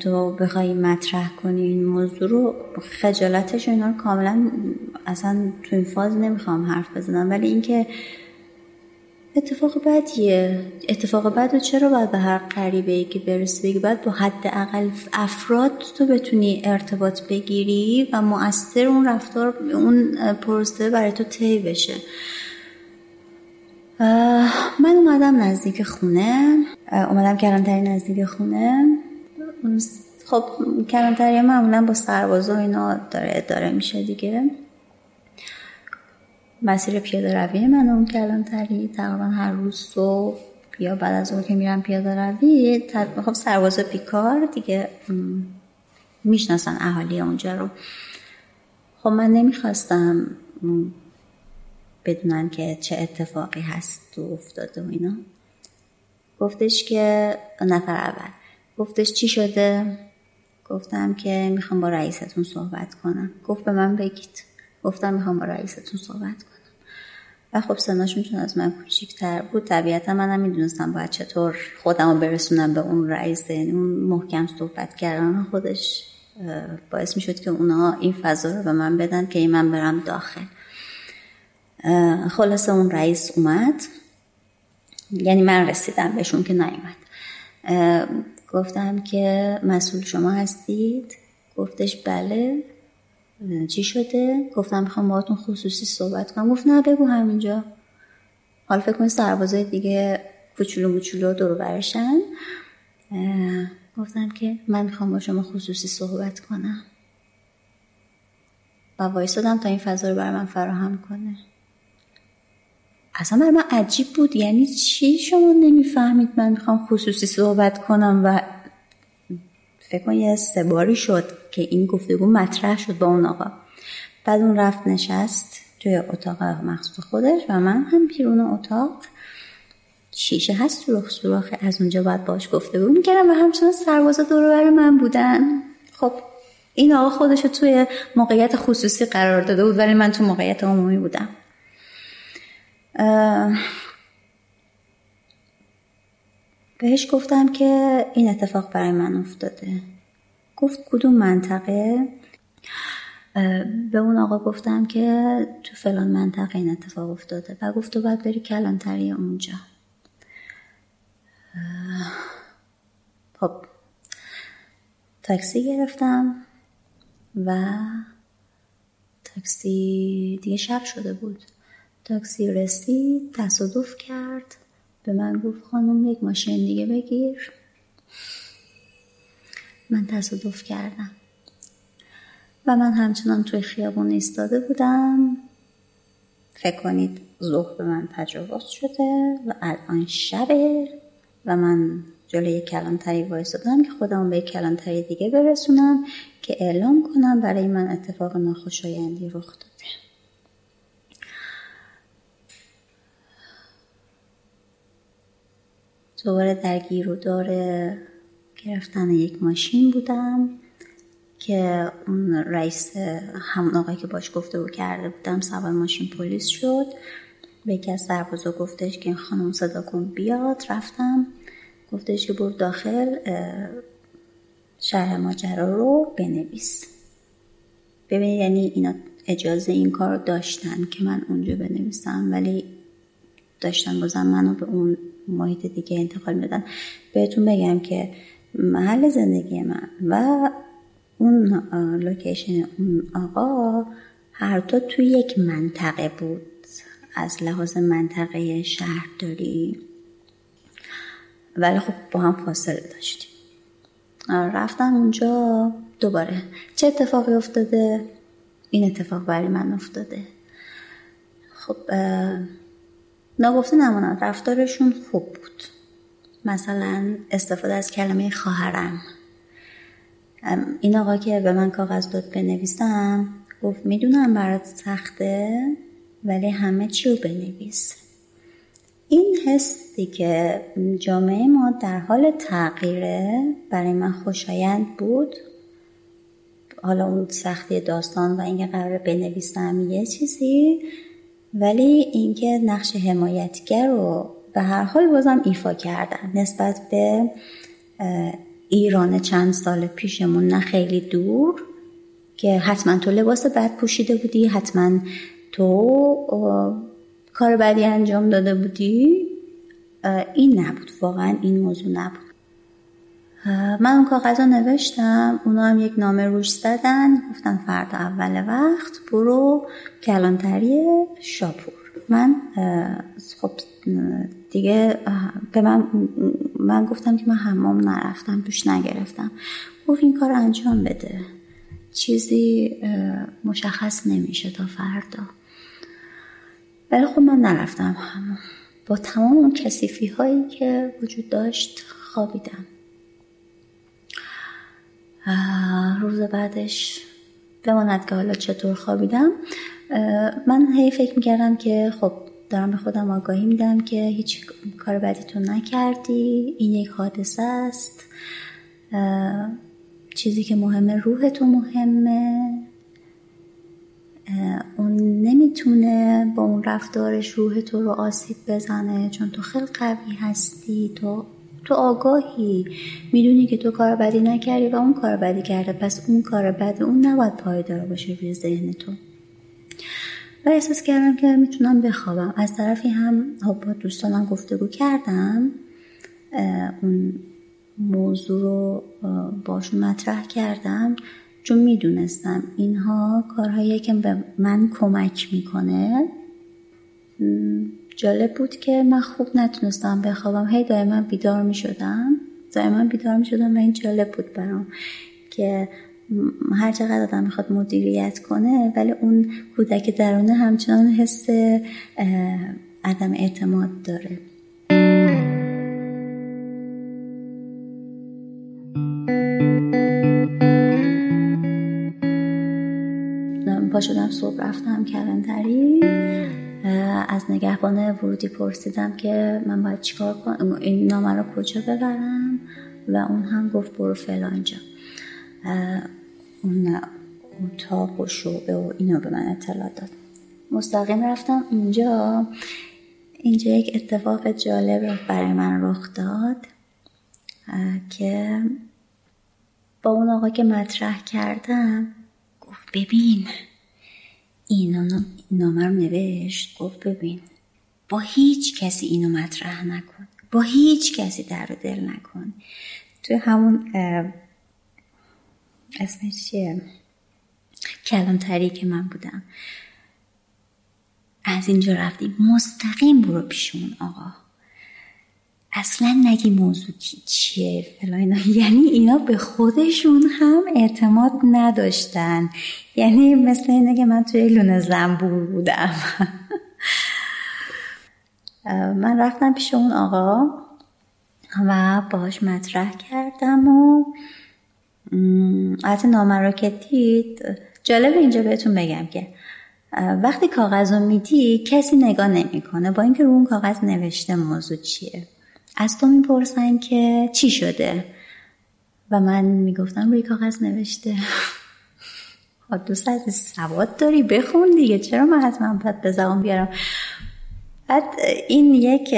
تو بخوای مطرح کنی این موضوع رو خجالتش اینا رو کاملا اصلا تو این فاز نمی‌خوام حرف بزنم. ولی اینکه اتفاق بدیه. اتفاق بد و چرا باید به هر غریبه ای که برسی بگی؟ باید با حد افراد تو بتونی ارتباط بگیری و مؤثر اون رفتار اون پروسه برای تو طی بشه. من اومدم نزدیک خونه. اومدم کلانتری نزدیک خونه. خب کلانتری معمولا با سرباز و اینا داره اداره میشه دیگه. مسیر پیاده روی من اون کلانتری تقریبا هر روز صبح یا بعد از اون که میرم پیاده روی خب سرباز پیکار دیگه می‌شناسن اهالی اونجا رو. خب من نمی‌خواستم بدونن که چه اتفاقی هست و افتاده و اینا. گفتش که نفر اول. گفتش چی شده؟ گفتم که می‌خوام با رئیستون صحبت کنم. گفت به من بگید. گفتم می‌خوام با رئیستون صحبت کنم. و خب سناشون چون از من کوچیکتر بود طبیعتا منم می‌دونستم باید چطور خودم رو برسونم به اون رئیس یعنی اون محکم صحبت کردن خودش باعث می‌شد که اونا این فضا رو به من بدن که من برم داخل. خلاصه اون رئیس اومد. یعنی من رسیدم بهشون که نیومد. گفتم که مسئول شما هستید؟ گفتش بله. چی شده؟ گفتم می‌خوام باهاتون خصوصی صحبت کنم. گفت نه بگو همینجا. حالا فکر کنید سربازای دیگه کوچولو موچولو دور برشن. گفتم که من می‌خوام با شما خصوصی صحبت کنم. و وایستادم تا این فضا رو بر من فراهم کنه. اصلا برای من عجیب بود. یعنی چی شما نمی‌فهمید؟ من می‌خوام خصوصی صحبت کنم و فکر کنم یه سه باری شد که این گفتگو مطرح شد با اون آقا. بعد اون رفت نشست توی اتاق مخصوص خودش و من هم بیرون اتاق. شیشه هست سوراخ سوراخ از اونجا باید باش گفته بود می‌کردم و همچنان سربازا دور من بودن. خب این آقا خودش توی موقعیت خصوصی قرار داده بود ولی من تو موقعیت عمومی بودم. بهش گفتم که این اتفاق برای من افتاده. گفت کدوم منطقه؟ به اون آقا گفتم که تو فلان منطقه این اتفاق افتاده. و گفت تو باید بری کلانتری اونجا. خب تاکسی گرفتم و تاکسی دیگه شب شده بود. تاکسی رسید تصادف کرد. به من گفت خانم یک ماشین دیگه بگیر. من تصادف کردم. و من همچنان توی خیابون ایستاده بودم. فکر کنید ظهر به من تجاوز شده و الان شبه. و من جلوی کلانتری وایستادم که خودم به کلانتری دیگه برسونم که اعلام کنم برای من اتفاق ناخوشایندی رخ داده دوباره در گیر و دار گرفتن یک ماشین بودم که اون رئیس همون آقایی که باش گفته بود کرده بودم سوار ماشین پلیس شد. به یکی از سربازا گفتش که خانم صدا کن بیاد. رفتم. گفتش که برو داخل شرح ماجرا رو بنویس. ببینید یعنی اینا اجازه این کار داشتن که من اونجا بنویسم ولی داشتن بازم منو به اون محیط دیگه انتقال میدن. بهتون بگم که محل زندگی من و اون لوکیشن اون آقا هر دو توی یک منطقه بود. از لحاظ منطقه شهرداری. ولی خب با هم فاصله داشتیم. رفتم اونجا دوباره. چه اتفاقی افتاده؟ این اتفاق برای من افتاده. خب ناگفته نماند رفتارشون خوب بود. مثلا استفاده از کلمه خواهرم. این آقا که به من کاغذ داد بنویسم گفت می‌دونم برات سخته ولی همه چی رو بنویس. این حسی که جامعه ما در حال تغییره. برای من خوشایند بود. حالا اون سختی داستان و اینکه قرار بنویسم یه چیزی. ولی اینکه نقش حمایتگر رو به هر حال بازم ایفا کردن. نسبت به ایران چند سال پیشمون نه خیلی دور که حتما تو لباس بد پوشیده بودی حتما تو کار بعدی انجام داده بودی. این نبود. واقعا این موضوع نبود. من اون کاغذ رو نوشتم اونا هم یک نامه روش زدن. گفتن فردا اول وقت برو کلانتری شاپور. من خب دیگه به من من گفتم که من حمام نرفتم دوش نگرفتم. گفت این کار انجام بده. چیزی مشخص نمیشه تا فردا. ولی خب من نرفتم همون با تمام اون کسیفی هایی که وجود داشت خوابیدم. روز بعدش بماند که حالا چطور خوابیدم. من هی فکر می‌کردم که خب دارم به خودم آگاهی میدم که هیچ کار بدی تو نکردی این یک حادثه است. چیزی که مهمه روح تو مهمه. اون نمی‌تونه با اون رفتارش روح تو رو آسیب بزنه چون تو خیلی قوی هستی تو تو آگاهی. می‌دونی که تو کار بدی نکردی و اون کار بدی کرده پس اون کار بد اون نباید پایدار باشه روی ذهن تو. و احساس کردم که می‌تونم بخوابم. از طرفی هم با دوستانم گفتگو کردم. اون موضوع رو باشون مطرح کردم چون می‌دونستم اینها کارهایی که به من کمک می‌کنه. جالب بود که من خوب نتونستم بخوابم. هی دائما بیدار می‌شدم. دائما بیدار می‌شدم و این جالب بود برام که هر چقدر آدم می‌خواد مدیریت کنه ولی اون کودک درونه همچنان حس عدم اعتماد داره. پا شدم صبح رفتم کلندری از نگهبان ورودی پرسیدم که من باید چیکار کنم این نامه رو کجا ببرم؟ و اون هم گفت برو فلانجا اون اتاق و شعبه و اینو به من اطلاع داد. مستقیم رفتم اینجا اینجا یک اتفاق جالب برای من رخ داد که با اون آقا که مطرح کردم گفت ببین اینو نامه رو نوشت گفت ببین با هیچ کسی اینو مطرح نکن. با هیچ کسی در رو دل نکن. توی همون اسمش چیه؟ کلانتری که من بودم. از اینجا رفتیم. مستقیم برو پیش اون آقا. اصلا نگی موضوع چیه فلان یعنی اینا به خودشون هم اعتماد نداشتن. یعنی مثل اینه که من توی لونه زنبور بودم. من رفتم پیش اون آقا و باش مطرح کردم و از نامه رو که دید جالب اینجا بهتون بگم که وقتی کاغذ رو میدی کسی نگاه نمی‌کنه. با اینکه رو اون کاغذ نوشته موضوع چیه. از تو می‌پرسن که چی شده؟ و من می‌گفتم روی کاغذ نوشته. دوست از سواد داری؟ بخون دیگه چرا من حتما باید به زبان بیارم؟ بعد این یک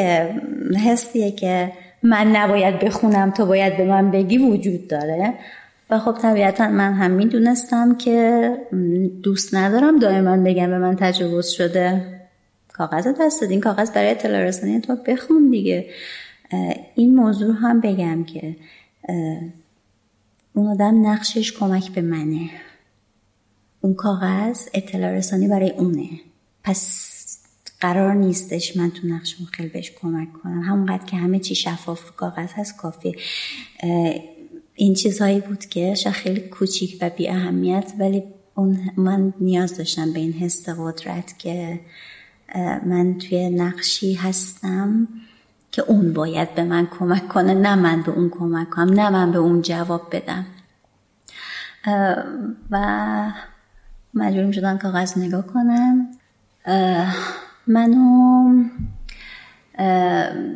حسیه که من نباید بخونم تو باید به من بگی وجود داره. و خب طبیعتا من هم می‌دونستم که دوست ندارم دائما بگم به من تجاوز شده. کاغذ دست این کاغذ برای اطلاع رسانی تو بخون دیگه. این موضوع هم بگم که اون آدم نقشش کمک به منه. اون کاغذ اطلاع رسانی برای اونه. پس قرار نیستش من تو نقشم خیلی بهش کمک کنم. همونقدر که همه چی شفاف رو کاغذ هست کافی این چیزهایی بود که خیلی کوچیک و بی اهمیت ولی اون من نیاز داشتم به این حس قدرت که من توی نقشی هستم. که اون باید به من کمک کنه نه من به اون کمک کنم نه من به اون جواب بدم. و مجبور شدم کاغذ نگاه کنم. منو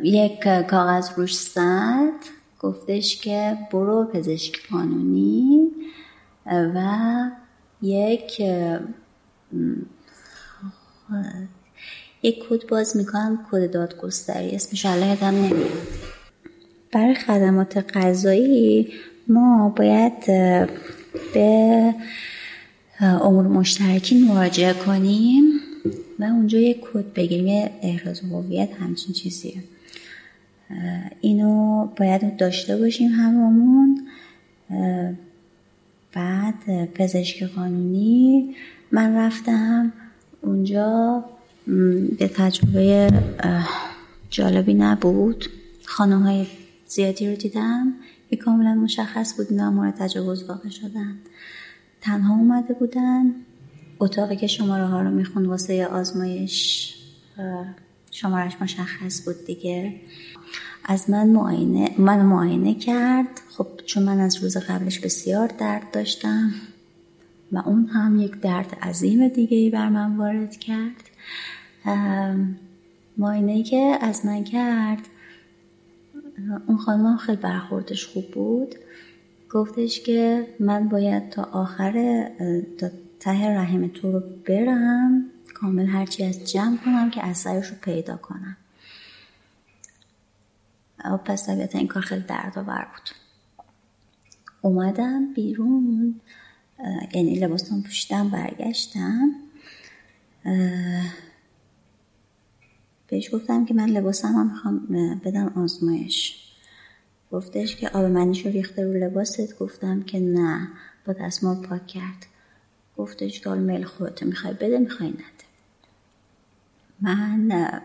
یک کاغذ روش زد گفتش که برو پزشک قانونی و یک یک کد باز می‌کنم کد دادگستری اسمش الان یادم نمیاد. برای خدمات غذایی ما باید به امور مشترکی مراجعه کنیم و اونجا یه کد بگیریم یه احراز هویت همچین چیزیه. اینو باید داشته باشیم هممون. بعد پزشک قانونی من رفتم اونجا به تجربه جالبی نبود. خانم های زیادی رو دیدم. که کاملا مشخص بود اینا مورد تجاوز واقع شدن. تنها اومده بودن. اتاقی که شماره ها رو می‌خوند واسه آزمایش شمارش مشخص بود دیگه. از من معاینه من معاینه کرد. خب چون من از روز قبلش بسیار درد داشتم و اون هم یک درد عظیم دیگه ای بر من وارد کرد. معاینه که از من کرد اون خانم خیلی برخوردش خوب بود. گفتش که من باید تا آخر تا ته رحم تو رو برم کامل هرچی از جمع کنم که اثرش رو پیدا کنم. پس طبیعتا این کار خیلی دردآور بود. اومدم بیرون یعنی لباسم پوشیدم برگشتم. بهش گفتم که من لباسم هم می‌خوام بدم آزمایش. گفتش که آب منیش رو ریخته رو لباست. گفتم که نه با دستمال پاک کرد. گفتش که میل خودتو می‌خوای بده می‌خوای نده. من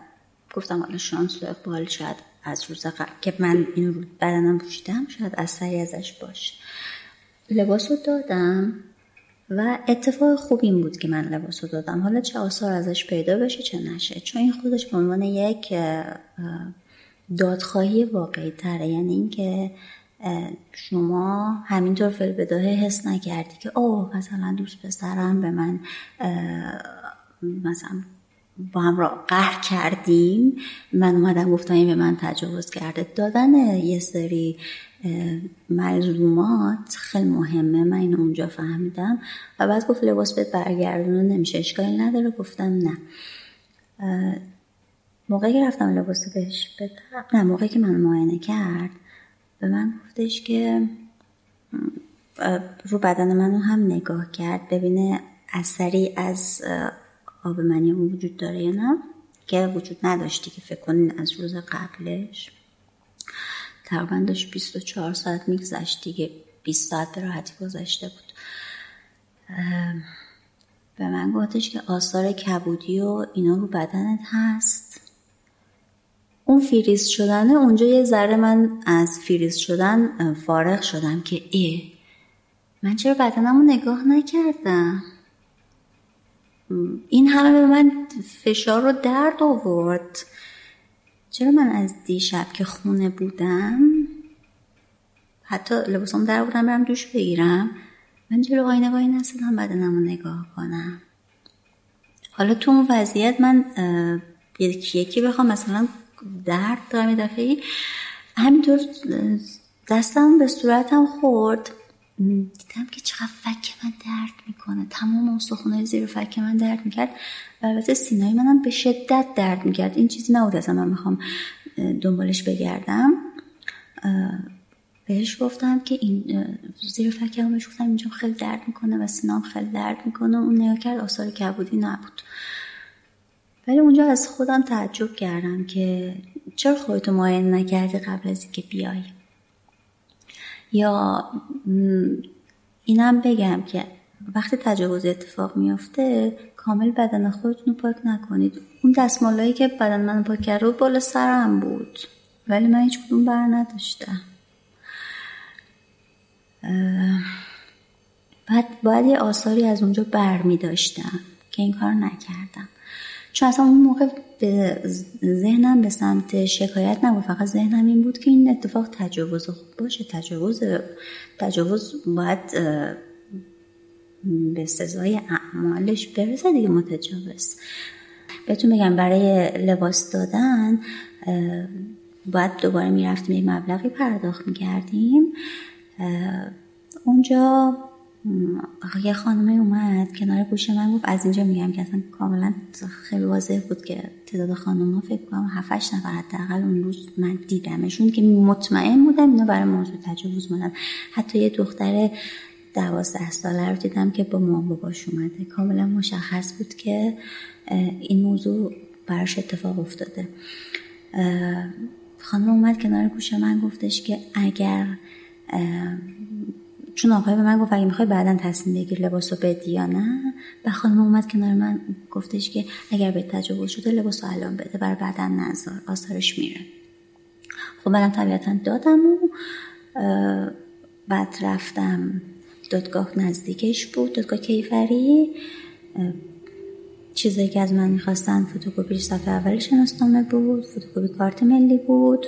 گفتم حالا شانس و اقبال شاید از روز قبل که من این رو بدنم پوشیدم شاید اثری ازش باشه. لباس رو دادم. و اتفاق خوب این بود که من لباس رو دادم. حالا چه آثار ازش پیدا بشه چه نشه. چون این خودش به عنوان یک دادخواهی واقعی تره یعنی اینکه شما همینطور فل بداهه حس نکردی که اوه مثلا دوست پسرم به من مثلا با هم را قهر کردیم. من اومدم گفتم این به من تجاوز کرده. دادن یه سری ملزومات خیلی مهمه. من اینو اونجا فهمیدم. و بعد گفت لباس به برگردونه نمیشه اشکالی نداره. گفتم نه. موقعی که رفتم لباس بهش بدم نه موقعی که من معاینه کرد به من گفتش که رو بدن منو هم نگاه کرد ببینه اثری از آب منی وجود داره یا نه که وجود نداشتی که فکر کنین از روز قبلش. تقریبا داشت 24 ساعت میگذشت دیگه. 20 ساعت به راحتی گذشته بود. به من گفتش که آثار کبودی و اینا رو بدنت هست. اون فریز شدنه اونجا یه ذره من از فریز شدن فارغ شدم که ای من چرا بدنم رو نگاه نکردم؟ این همه به من فشار رو درد آورد. چرا من از دیشب که خونه بودم حتی لباسم در بودم برم دوش بگیرم من جلو آینه وای نستدم بدنم رو نگاه کنم. حالا تو اون وضعیت من یکی یکی بخوام مثلا درد دارم دفعه همینطور دستم به صورتم خورد. دیدم که چقدر فک من درد می‌کنه. تمام استخونهای زیر فک من درد می‌کرد. البته سینای منم به شدت درد می‌کرد. این چیزی نبود از من می‌خوام دنبالش بگردم. بهش گفتم که این زیر فکرم بهش گفتم اینجا خیلی درد می‌کنه و سینام خیلی درد می‌کنه. اون نگاه کرد آثار کبودی نبود. ولی اونجا از خودم تعجب کردم که چرا خودتو معاینه نکردی قبل از اینکه بیای؟ یا اینم بگم که وقتی تجاوز اتفاق میافته کامل بدن خودتون رو پاک نکنید. اون دستمالایی که بدن من پاک کرده بالا سرم بود. ولی من هیچ کدوم بر نداشتم. بعد باید یه آثاری از اونجا بر می داشتم که این کار نکردم. چون اصلا اون موقع به ذهنم به سمت شکایت نبود. فقط ذهنم این بود که این اتفاق تجاوز خوب باشه. تجاوز تجاوز باید به سزای اعمالش برسه دیگه متجاوز. بهتون بگم برای لباس دادن باید دوباره می‌رفتیم یک مبلغی پرداخت می‌کردیم. اونجا یه خانمه اومد کنار گوش من گفت از اینجا میگم که اصلا کاملا خیلی واضح بود که تعداد خانم ها فکر کنم هفتش نفر حداقل اون روز من دیدمشون که مطمئن بودم اینا برای موضوع تجاوز مدن حتی یه دختر دوازده ساله رو دیدم که با مام باباش اومده. کاملا مشخص بود که این موضوع براش اتفاق افتاده. خانم اومد کنار گوش من گفتش که اگر چون آقای به من گفت اگه می‌خوای بعدا تصمیم بگیر لباس رو بدی یا نه و خانم اومد کنار من گفتش که اگر به تجاوز شده لباس رو الان بده بر بعدا نظر آثارش میره. خب منم طبیعتا دادم و بعد رفتم دادگاه نزدیکش بود دادگاه کیفری. چیزایی که از من می‌خواستن فتوکپی صفحه اول شناسنامه بود فتوکپی کارت ملی بود.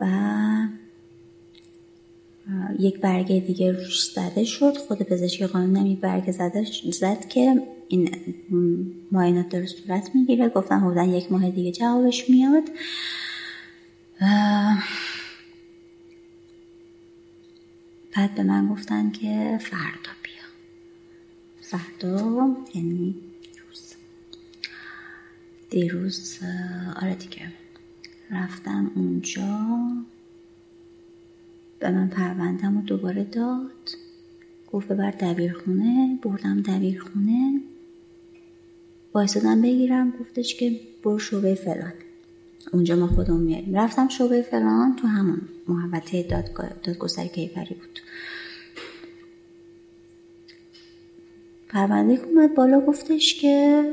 و یک برگه دیگه روش زده شد. خود پزشکی قانون یک برگه زده زد که این معاینات داره صورت می‌گیره. گفتم حدودا یک ماه دیگه جوابش میاد. بعد به من گفتن که فردا بیا. فردا یعنی دیروز. دیروز آره دیگه. رفتم اونجا. به من پروندم و دوباره داد. گفت ببر دبیرخونه بردم دبیرخونه. بایستادم بگیرم گفتش که برو شعبه فلان. اونجا ما خودمون میاریم. رفتم شعبه فلان تو همون محوطه دادگستری کیفری بود. پرونده اومد بالا گفتش که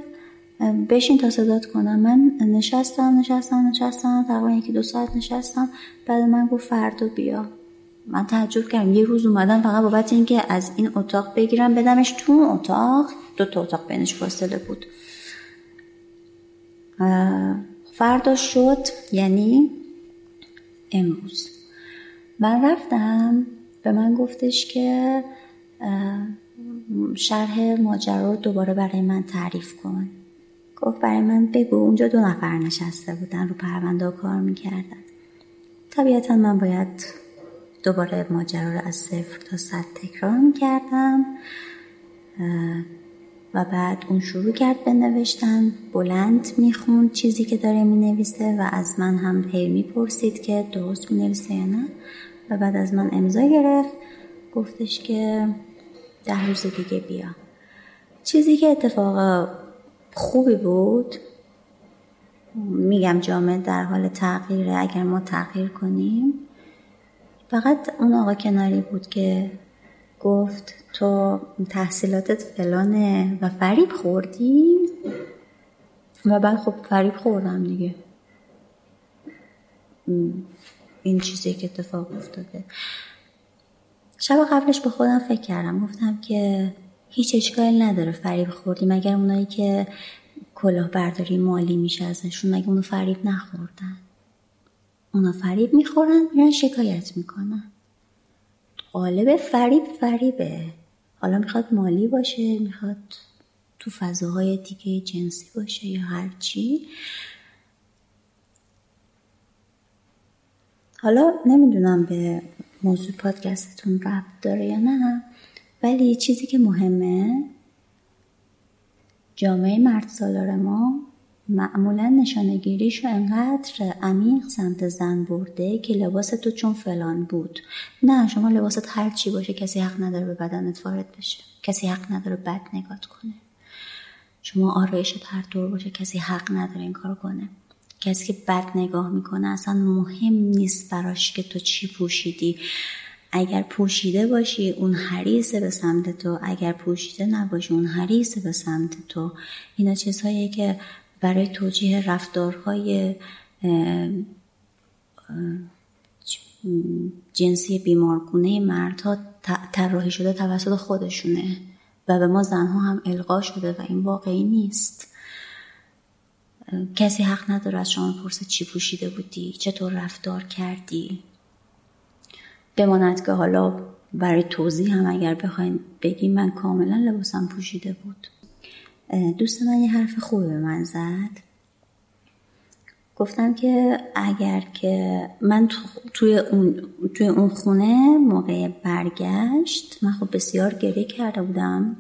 بشین تا صدات کنم. من نشستم نشستم نشستم. تقریبا یکی دو ساعت نشستم. بعد من گفت فردا بیا. من تعجب کردم. یه روز اومدم فقط بابت اینکه از این اتاق بگیرم بدمش تو اتاق. دو تا اتاق بینش فاصله بود. فردا شد یعنی امروز. من رفتم به من گفتش که شرح ماجرا رو دوباره برای من تعریف کن. گفت برای من بگو. اونجا دو نفر نشسته بودن رو پرونده کار می‌کردن. طبیعتا من باید دوباره ماجرا رو از صفر تا صد تکرار می‌کردم و بعد اون شروع کرد به نوشتن. بلند می‌خوند چیزی که داره می‌نویسه و از من هم هی می‌پرسید که درست می‌نویسه یا نه. و بعد از من امضا گرفت. گفتش که ده روز دیگه بیا. چیزی که اتفاق خوبی بود میگم جامعه در حال تغییره اگر ما تغییر کنیم فقط اون آقا کناری بود که گفت تو تحصیلاتت فلانه و فریب خوردی؟ و بعد خب فریب خوردم دیگه. این چیزی که اتفاق افتاده. شب قبلش به خودم فکر کردم. گفتم که هیچ اشکالی نداره فریب خوردی مگر اونایی که کلاه برداری مالی میشه ازشون مگه اونو فریب نخوردن. اونا فریب می‌خورن میرن شکایت می‌کنن. قالب فریب فریبه. حالا می‌خواد مالی باشه می‌خواد تو فضاهای دیگه جنسی باشه یا هر چی. حالا نمی‌دونم به موضوع پادکستتون ربط داره یا نه ولی چیزی که مهمه جامعه مرد سالار ما معمولا نشانگیریش رو انقدر عمیق سمت زن برده که لباس تو چون فلان بود. نه شما لباست هر چی باشه کسی حق نداره به بدنت وارد بشه. کسی حق نداره بد نگات کنه. شما آرایشت هر طور باشه کسی حق نداره این کار کنه. کسی که بد نگاه می‌کنه اصلا مهم نیست براش که تو چی پوشیدی. اگر پوشیده باشی اون حریصه به سمت تو. اگر پوشیده نباشی اون حریصه به سمت تو. اینا چیزهایی که برای توجیه رفتارهای جنسی بیمارگونه مردها طراحی شده توسط خودشونه و به ما زنها هم القا شده و این واقعی نیست. کسی حق نداره از شما پرسه چی پوشیده بودی چطور رفتار کردی. بماند که حالا برای توضیح هم اگر بخواین بگیم من کاملا لباسم پوشیده بود. دوست من یه حرف خوبی به من زد. گفتم که اگر که من توی اون, توی اون خونه موقع برگشت من خب بسیار گریه کرده بودم.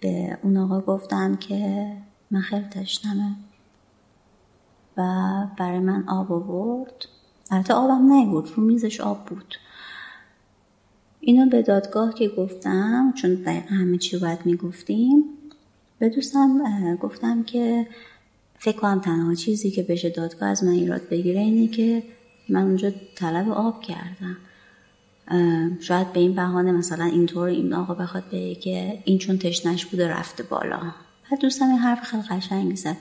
به اون آقا گفتم که من خیلی تشنمه و برای من آب آورد. البته آبم نیورد رو میزش آب بود. اینو به دادگاه که گفتم چون دقیقا همه چی باید می‌گفتیم به دوستم گفتم که فکر کنم تنها چیزی که بشه دادگاه از من ایراد بگیره اینه که من اونجا طلب آب کردم. شاید به این بهانه مثلا اینطور این آقا بخواد بگه که این چون تشنش بوده رفته بالا. بعد دوستم این حرف خیلی قشنگی زد.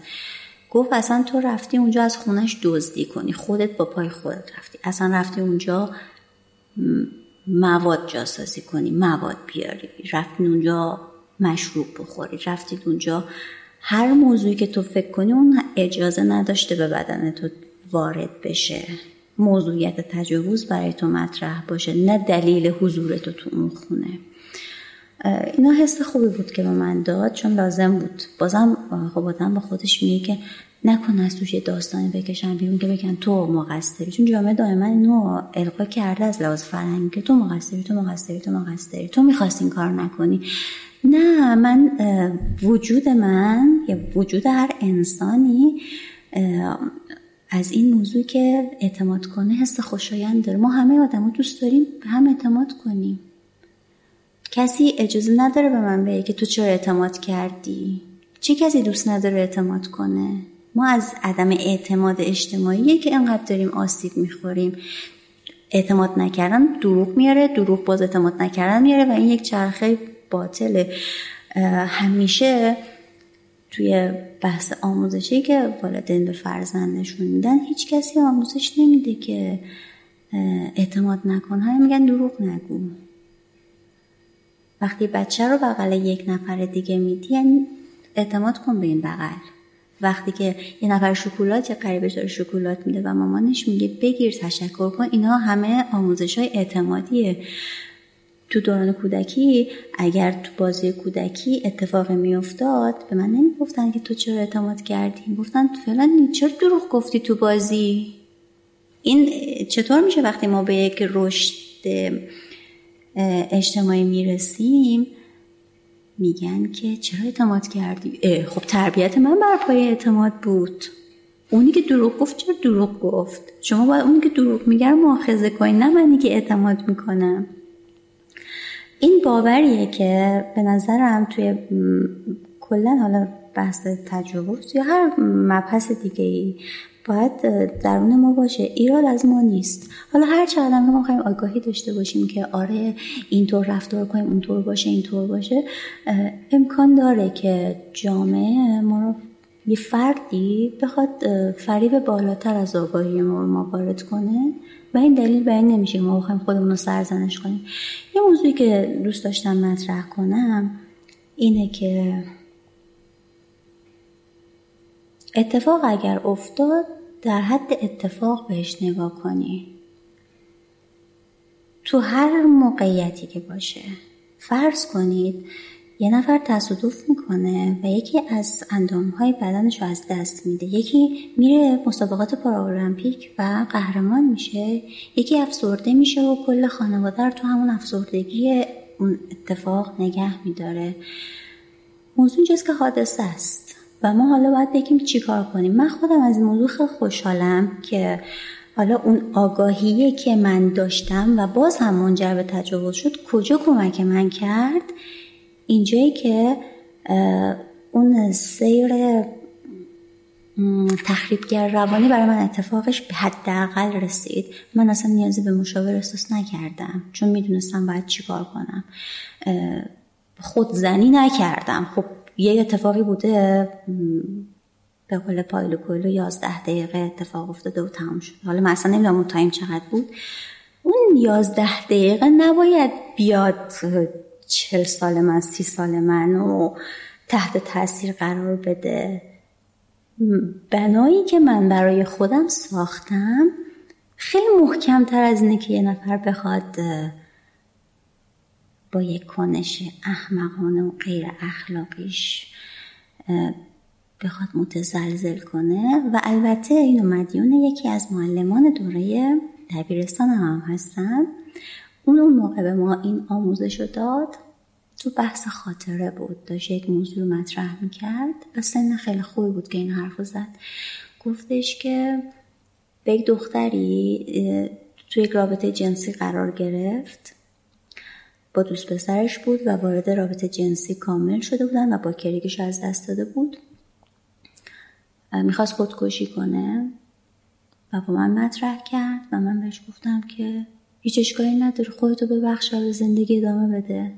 گفت اصلا تو رفتی اونجا از خونش دزدی کنی. خودت با پای خودت رفتی. اصلا رفتی اونجا مواد جاسازی کنی مواد بیاری رفتی اونجا مشروب بخوری رفتید اونجا. هر موضوعی که تو فکر کنی اون اجازه نداشته به بدن تو وارد بشه. موضوعیت تجاوز برای تو مطرح باشه نه دلیل حضور تو تو اون خونه. اینا حس خوبی بود که به من داد چون لازم بود. بازم خب آدم با خودش میگه که نکن از توش داستانی بکشن بیرون که بگن تو مقصری چون جامعه دائما اینو القا کرده از لحاظ فرهنگی که تو مقصری تو مقصری تو مقصری تو می‌خواست این کار نکنی. نه من وجود من یا وجود هر انسانی از این موضوع که اعتماد کنه حس خوشایند داره. ما همه آدم دوست داریم هم اعتماد کنیم. کسی اجازه نداره به من بگه که تو چرا اعتماد کردی؟ چه کسی دوست نداره اعتماد کنه؟ ما از عدم اعتماد اجتماعی که انقدر داریم آسیب می‌خوریم. اعتماد نکردن دروغ میاره دروغ باز اعتماد نکردن میاره و این یک چرخه باطله. همیشه توی بحث آموزشی که والدین به فرزندشون میدن هیچ کسی آموزش نمیده که اعتماد نکن. های میگن دروغ نگو. وقتی بچه رو بغل یک نفر دیگه میدی یعنی اعتماد کن به این بغل. وقتی که یه نفر شکلات یا قریبش داره شکلات میده و مامانش میگه بگیر تشکر کن اینا همه آموزش های اعتمادیه. تو دوران کودکی اگر تو بازی کودکی اتفاقی میافتاد به من نمی‌گفتن که تو چرا اعتماد کردی. گفتن فعلا چرا دروغ گفتی تو بازی؟ این چطور میشه وقتی ما به یک رشد اجتماعی می‌رسیم؟ میگن که چرا اعتماد کردی؟ خب تربیت من بر پای اعتماد بود. اونی که دروغ گفت چرا دروغ گفت؟ شما باید اونی که دروغ میگه مؤاخذه کنی نه منی که اعتماد می‌کنم. این باوریه که به نظرم توی کلا حالا بحث تجاوز یا هر مبحث دیگه ای باید درون ما باشه. ایراد از ما نیست. حالا هر چقدر ما می‌خوایم آگاهی داشته باشیم که آره اینطور رفتار کنیم اونطور باشه اینطور باشه امکان داره که جامعه ما رو یه فردی بخواد فریب بالاتر از آگاهی ما رو ما وارد کنه. و این دلیل به این نمیشه ما بخوایم خودمون رو سرزنش کنیم. یه موضوعی که دوست داشتم مطرح کنم اینه که اتفاق اگر افتاد در حد اتفاق بهش نگاه کنی. تو هر موقعیتی که باشه. فرض کنید یه نفر تصادف می‌کنه و یکی از اندامهای بدنش رو از دست میده. یکی میره مسابقات پارالمپیک و قهرمان میشه. یکی افسرده میشه و کل خانواده رو تو همون افسردگی اون اتفاق نگه میداره. موضوع اینجاست که حادثه است. و ما حالا باید بگیم چی کار کنیم. من خودم از این موضوع خیلی خوشحالم که حالا اون آگاهیه که من داشتم و باز هم منجر به تجاوز شد. کجا کمک من کرد؟ اینجایی که اون سیر تخریبگر روانی برای من اتفاقش به حداقل رسید. من اصلا نیازی به مشاور احساس نکردم چون می‌دونستم باید چیکار کنم. خودزنی نکردم. خب یه اتفاقی بوده به قول پایلو کویلو یازده دقیقه اتفاق افتاده و تمام شد. حالا من اصلا نمی‌دونم اون تایم چقدر بود. اون یازده دقیقه نباید بیاد چل سال من سی سال من و تحت تاثیر قرار بده. بنایی که من برای خودم ساختم خیلی محکم تر از اینه که یه نفر بخواد با یک کنش احمقانه و غیر اخلاقیش بخواد متزلزل کنه. و البته اینو مدیون یکی از معلمان دوره دبیرستان هم هستن. اون اون موقع به ما این آموزش رو داد. تو بحث خاطره بود. داشت یک موضوع مطرح می‌کرد و سن خیلی خوبی بود که این حرف زد. گفتش که به یک دختری تو یک رابطه جنسی قرار گرفت. با دوست پسرش بود و وارد رابطه جنسی کامل شده بودن و با کریگش از دست داده بود. می‌خواست خودکشی کنه و با من مطرح کرد و من بهش گفتم که هیچ اشکالی نداره خودتو ببخش و زندگی ادامه بده.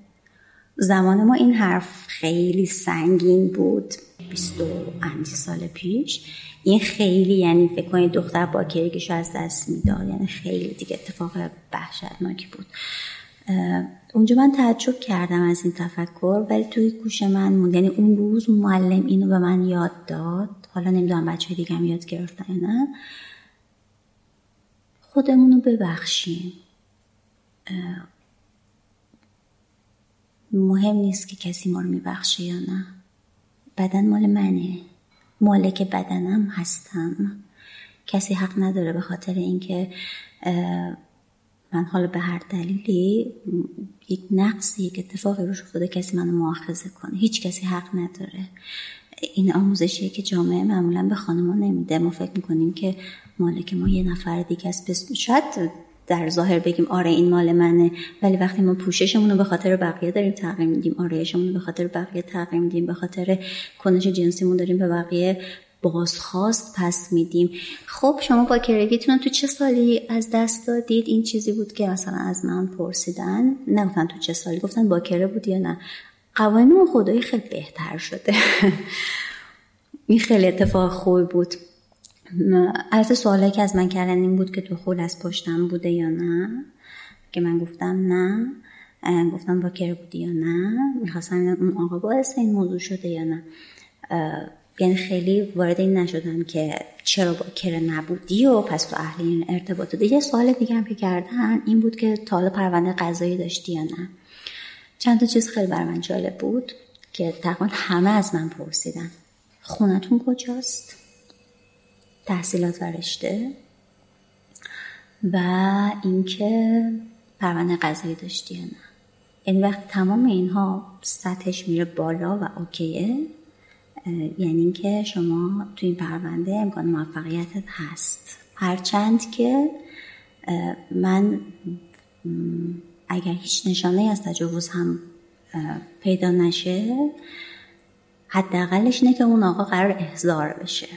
زمان ما این حرف خیلی سنگین بود. بیست و سال پیش. این خیلی یعنی فکر کنید دختر با کریگشو از دست می‌داد. یعنی خیلی دیگه اتفاق وحشتناکی بود. اونجا من تعجب کردم از این تفکر ولی توی گوش من موند. یعنی اون روز معلم اینو به من یاد داد. حالا نمی‌دونم بچه دیگه هم یاد گرفتن نه. خودمونو ببخشیم. مهم نیست که کسی ما رو میبخشه یا نه. بدن مال منه. مالک بدنم هستم. کسی حق نداره به خاطر اینکه من حالا به هر دلیلی یک نقصی یک اتفاقی روش افتاده کسی منو مؤاخذه کنه. هیچ کسی حق نداره. این آموزشیه که جامعه معمولا به خانما نمیده. ما فکر می‌کنیم که مالک ما یه نفر دیگه است. شاید در ظاهر بگیم آره این مال منه. ولی وقتی ما پوششمون رو به خاطر بقیه داریم تغییر میدیم آرایشمون رو به خاطر بقیه تغییر میدیم به خاطر کنش جنسیمون داریم به بقیه بازخواست پس میدیم. خب شما با کرگیتون تو چه سالی از دست دادید؟ این چیزی بود که مثلا از من پرسیدن. نگفتن تو چه سالی؟ گفتن با کره بود یا نه؟ قوانین خدایی خیلی بهتر شده. این خیلی اتفاق خوبی بود. البته سوالی که از من کردن این بود که تو خول از پشتم بوده یا نه؟ که من گفتم نه. گفتم با کره بودی یا نه؟ می‌خواستم اون آقا باعث این موضوع شده یا نه؟ یعنی خیلی وارد این نشدن که چرا با کره نبودی و پس تو اهل این ارتباط داده یه سوال دیگه هم که کردن این بود که تا حالا پرونده قضایی داشتی یا نه؟ چند تا چیز خیلی بر من جالب بود که تقریبا همه از من پرسیدن. خونتون کجاست؟ تحصیلات و رشته. و اینکه پرونده قضایی داشتی یا نه. یعنی وقتی تمام اینها سطحش میره بالا و اوکیه یعنی اینکه شما تو این پرونده امکان موفقیتت هست. هرچند که من اگر هیچ نشانه از تجاوز هم پیدا نشه حداقلش اینه که اون آقا قرار احضار بشه.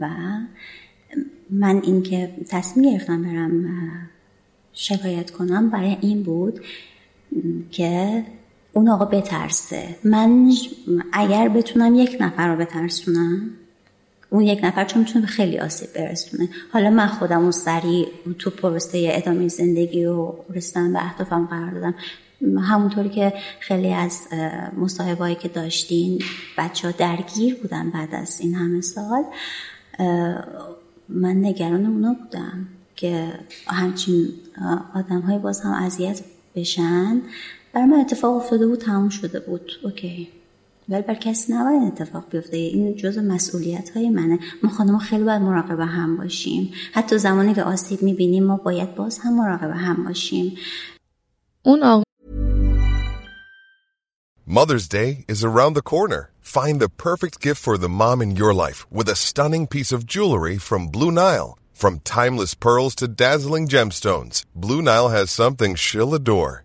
و من اینکه تصمیم گرفتم برم شکایت کنم برای این بود که اون آقا بترسه. من اگر بتونم یک نفر رو بترسونم؟ اون یک نفر چون می‌تونه خیلی آسیب برسونه. حالا من خودم اون سریع تو پروسته ادامه زندگی و رسیدن به اهدافم قرار دادم. همونطوری که خیلی از مصاحبهایی که داشتین بچه ها درگیر بودن بعد از این همه سال من نگران اونا بودم که همچین آدم های باز هم اذیت بشن. برای من اتفاق افتاده بود تموم شده بود اوکی ولی بر کسی نباید اتفاق بیفته این جز مسئولیت های منه ما خانم خیلی باید مراقب هم باشیم حتی زمانی که آسیب می‌بینیم ما باید باز هم مراقب هم باشیم اون آقا Mother's Day is around the corner. Find the perfect gift for the mom in your life with a stunning piece of jewelry from Blue Nile. From timeless pearls to dazzling gemstones, Blue Nile has something she'll adore.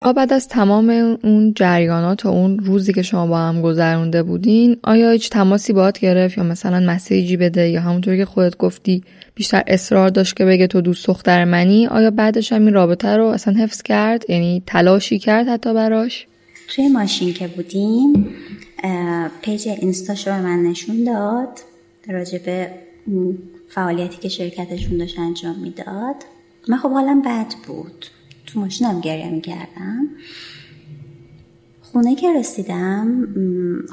بعد از تمام اون جریانات و اون روزی که شما با هم گذرونده بودین آیا هیچ تماسی باهات گرفت یا مثلا مسیجی بده یا همونطور که خودت گفتی بیشتر اصرار داشت که بگه تو دوست دختر منی آیا بعدش هم این رابطه رو اصلا حفظ کرد؟ یعنی تلاشی کرد حتی براش؟ توی ماشین که بودیم پیج اینستاشو به من نشون داد راجبه فعالیتی که شرکتشون داشت انجام می‌داد. من خب حالم بد بود. تو ماشینم گریه می‌کردم. خونه که رسیدم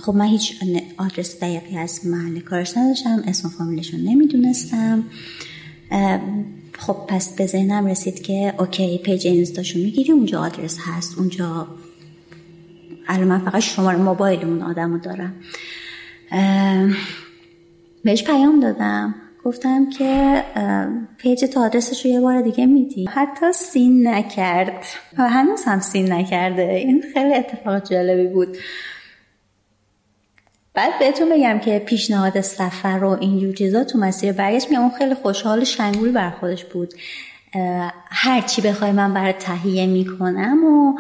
خب من هیچ آدرس دقیقی از محل کارش نداشتم اسم و فامیلشون نمی‌دونستم. خب پس به ذهنم رسید که okay page اینستاشون می‌گیری اونجا آدرس هست. اونجا الان من فقط شماره موبایل اون آدم رو دارم بهش پیام دادم. گفتم که page تا آدرسش رو یه بار دیگه میدی. حتی seen نکرد. و هنوز هم seen نکرده. این خیلی اتفاق جالبی بود. بعد بهتون بگم که پیشنهاد سفر و اینجور چیزا تو مسیر برگشت. میام اون خیلی خوشحال شنگول بر خودش بود. هر چی بخوای من برای تهیه می‌کنم و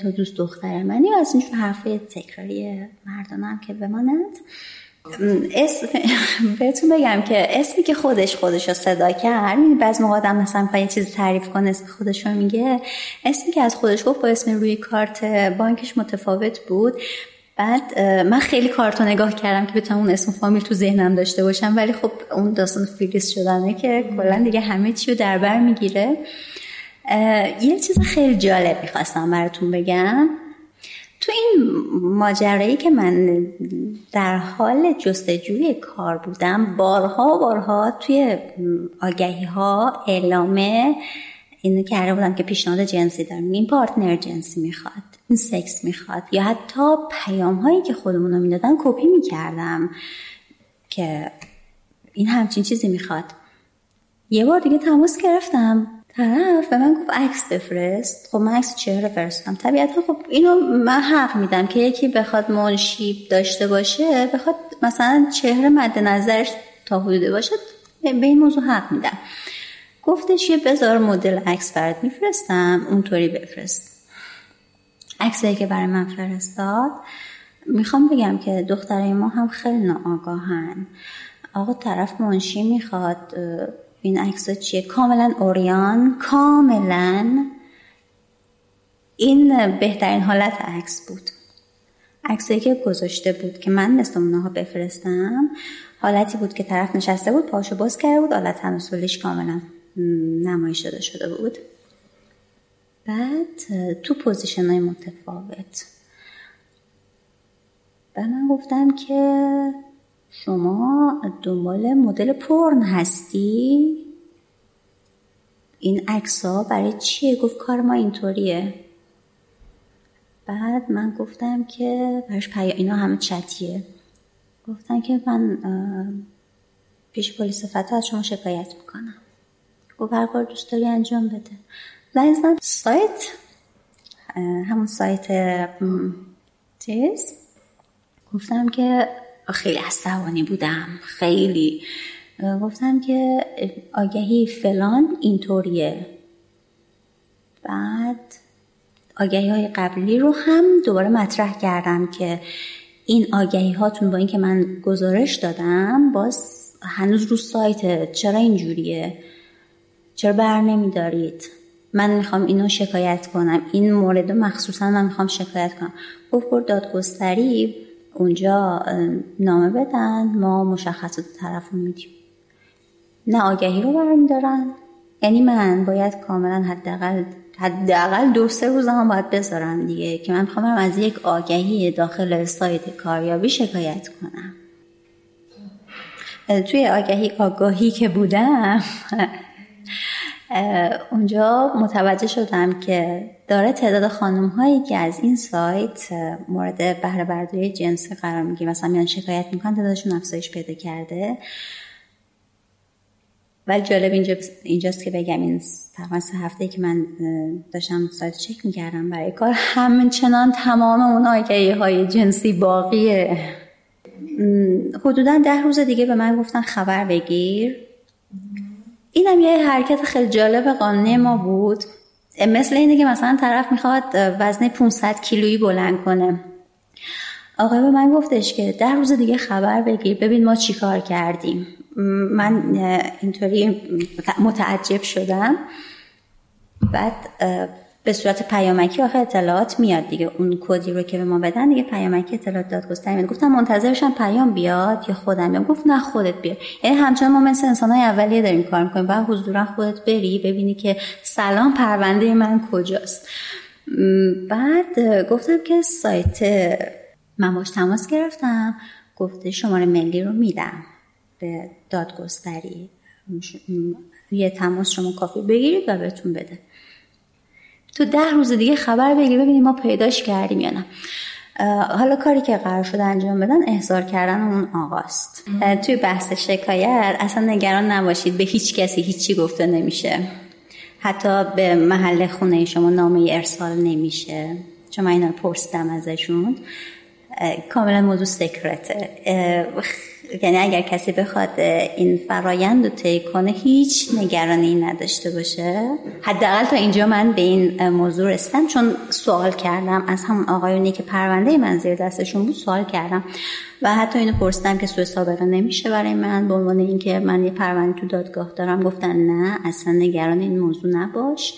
تو دوست دختر منی و از اینجور حرفه تکراری مردانم که بماند اسم بهتون بگم که اسمی که خودش خودش رو صدا کرد می‌دونی بعض موقع آدم مثلا می‌خواد یه چیزی تعریف کنه اسم خودش رو میگه. اسمی که از خودش گفت با اسم روی کارت بانکش متفاوت بود. بعد من خیلی کارتو نگاه کردم که بتونم اون اسم فامیل تو ذهنم داشته باشم ولی خب اون داستان فریز شدنه که کلا دیگه همه چی رو در بر می‌گیره. یه چیز خیلی جالب می‌خواستم براتون بگم. تو این ماجرایی که من در حال جستجوی کار بودم بارها بارها توی آگهی ها اعلامه اینو کرده بودم که پیشنهاد جنسی دارم. این پارتنر جنسی می‌خواد این سکس می‌خواد یا حتی پیام هایی که خودمون رو می‌دادن کپی می‌کردم که این همچین چیزی می‌خواد. یه بار دیگه تماس گرفتم. طرف به من گفت عکس بفرست. خب من عکس چهره فرستم طبیعتا خب اینو من حق میدم که یکی بخواد منشیب داشته باشه بخواد مثلا چهره مد نظرش تا حدوده باشه به این موضوع حق میدم. گفتش یه بذار مدل عکس برات میفرستم اونطوری بفرست. عکسایی که برای من فرستاد می‌خوام بگم که دخترای ما هم خیلی ناآگاهن. آقا طرف منشی می‌خواد این عکس چیه؟ کاملا اوریان کاملا این بهترین حالت عکس بود. عکسی که گذاشته بود که من مثل اونها بفرستم حالتی بود که طرف نشسته بود پاشو باز کرده بود حالت تناسلیش کاملا نمایش داده شده بود. بعد تو پوزیشن های متفاوت. و من گفتم که شما دنبال مدل پرن هستی؟ این عکس ها برای چیه؟ گفت کار ما اینطوریه. بعد من گفتم که برش پیا اینا همه چتیه. گفتن که من پیش پلیس فتا از شما شکایت می‌کنم. گفت هر کار دوست داری انجام بده. من سایت همون سایت چیز؟ گفتم که خیلی عصبانی بودم. خیلی. گفتم که آگهی فلان اینطوریه. بعد آگهی های قبلی رو هم دوباره مطرح کردم که این آگهی هاتون با اینکه من گزارش دادم باز هنوز رو سایت. چرا اینجوریه؟ چرا بر نمیدارید؟ من می‌خوام اینو شکایت کنم. این مورد مخصوصا من می‌خوام شکایت کنم. گفت دادگستری. اونجا نامه بدن ما مشخصات طرف رو میدیم. نه آگهی رو برمیدارن یعنی من باید کاملا حداقل حداقل دو سه روز هم باید بذارم دیگه که من می‌خوام از یک آگهی داخل سایت کاریابی شکایت کنم. توی آگهی آگاهی که بودم اونجا متوجه شدم که داره تعداد خانم هایی که از این سایت مورد بهره برداری جنسی قرار می‌گیره مثلا میان شکایت می‌کنن تعدادشون افزایش پیدا کرده. ولی جالب اینجا اینجاست که بگم این تقریبا سه هفته که من داشتم سایت چک می‌کردم برای کار همچنان تمام اون آگهی های جنسی باقیه. حدودا ده روز دیگه به من گفتن خبر بگیر. اینم یه حرکت خیلی جالب قانونی ما بود. مثل اینه که مثلا طرف می‌خواد وزن 500 کیلویی بلند کنه. آقای به من گفتش که ده روز دیگه خبر بگیر ببین ما چی کار کردیم. من اینطوری متعجب شدم. بعد به صورت پیامکی آخه اطلاعات میاد دیگه. اون کدی رو که به ما بدن دیگه پیامکی اطلاعات دادگستری میاد. گفتم منتظرشم پیام بیاد یا خودم بیام. گفت نه خودت بیا. یعنی همچنان ما مثل انسانهای اولیه داریم کار می‌کنیم. بعد حضورا خودت بری ببینی که سلام پرونده من کجاست. بعد گفتم که سایت من باش تماس گرفتم. گفته شماره ملی رو میدم به دادگستری. یه تماس شما کافی بگیرید و بهتون بده. تو ده روز دیگه خبر بگیر ببینیم ما پیداش کردیم یا نه. حالا کاری که قرار شده انجام بدن احضار کردن اون آقاست. توی بحث شکایت اصلا نگران نباشید به هیچ کسی هیچی گفته نمیشه. حتی به محل خونه شما نامه ارسال نمیشه. چون من اینا رو پرسیدم ازشون. کاملا موضوع سکرته یعنی اگر کسی بخواد این فرایند رو طی کنه هیچ نگرانی نداشته باشه. حداقل تا اینجا من به این موضوع رسیدم. چون سوال کردم از همون آقایونی که پرونده من زیر دستشون بود سوال کردم. و حتی اینو پرسیدم که سوء سابقه نمیشه برای من. به عنوان اینکه من یه پرونده تو دادگاه دارم گفتن نه اصلا نگران این موضوع نباش.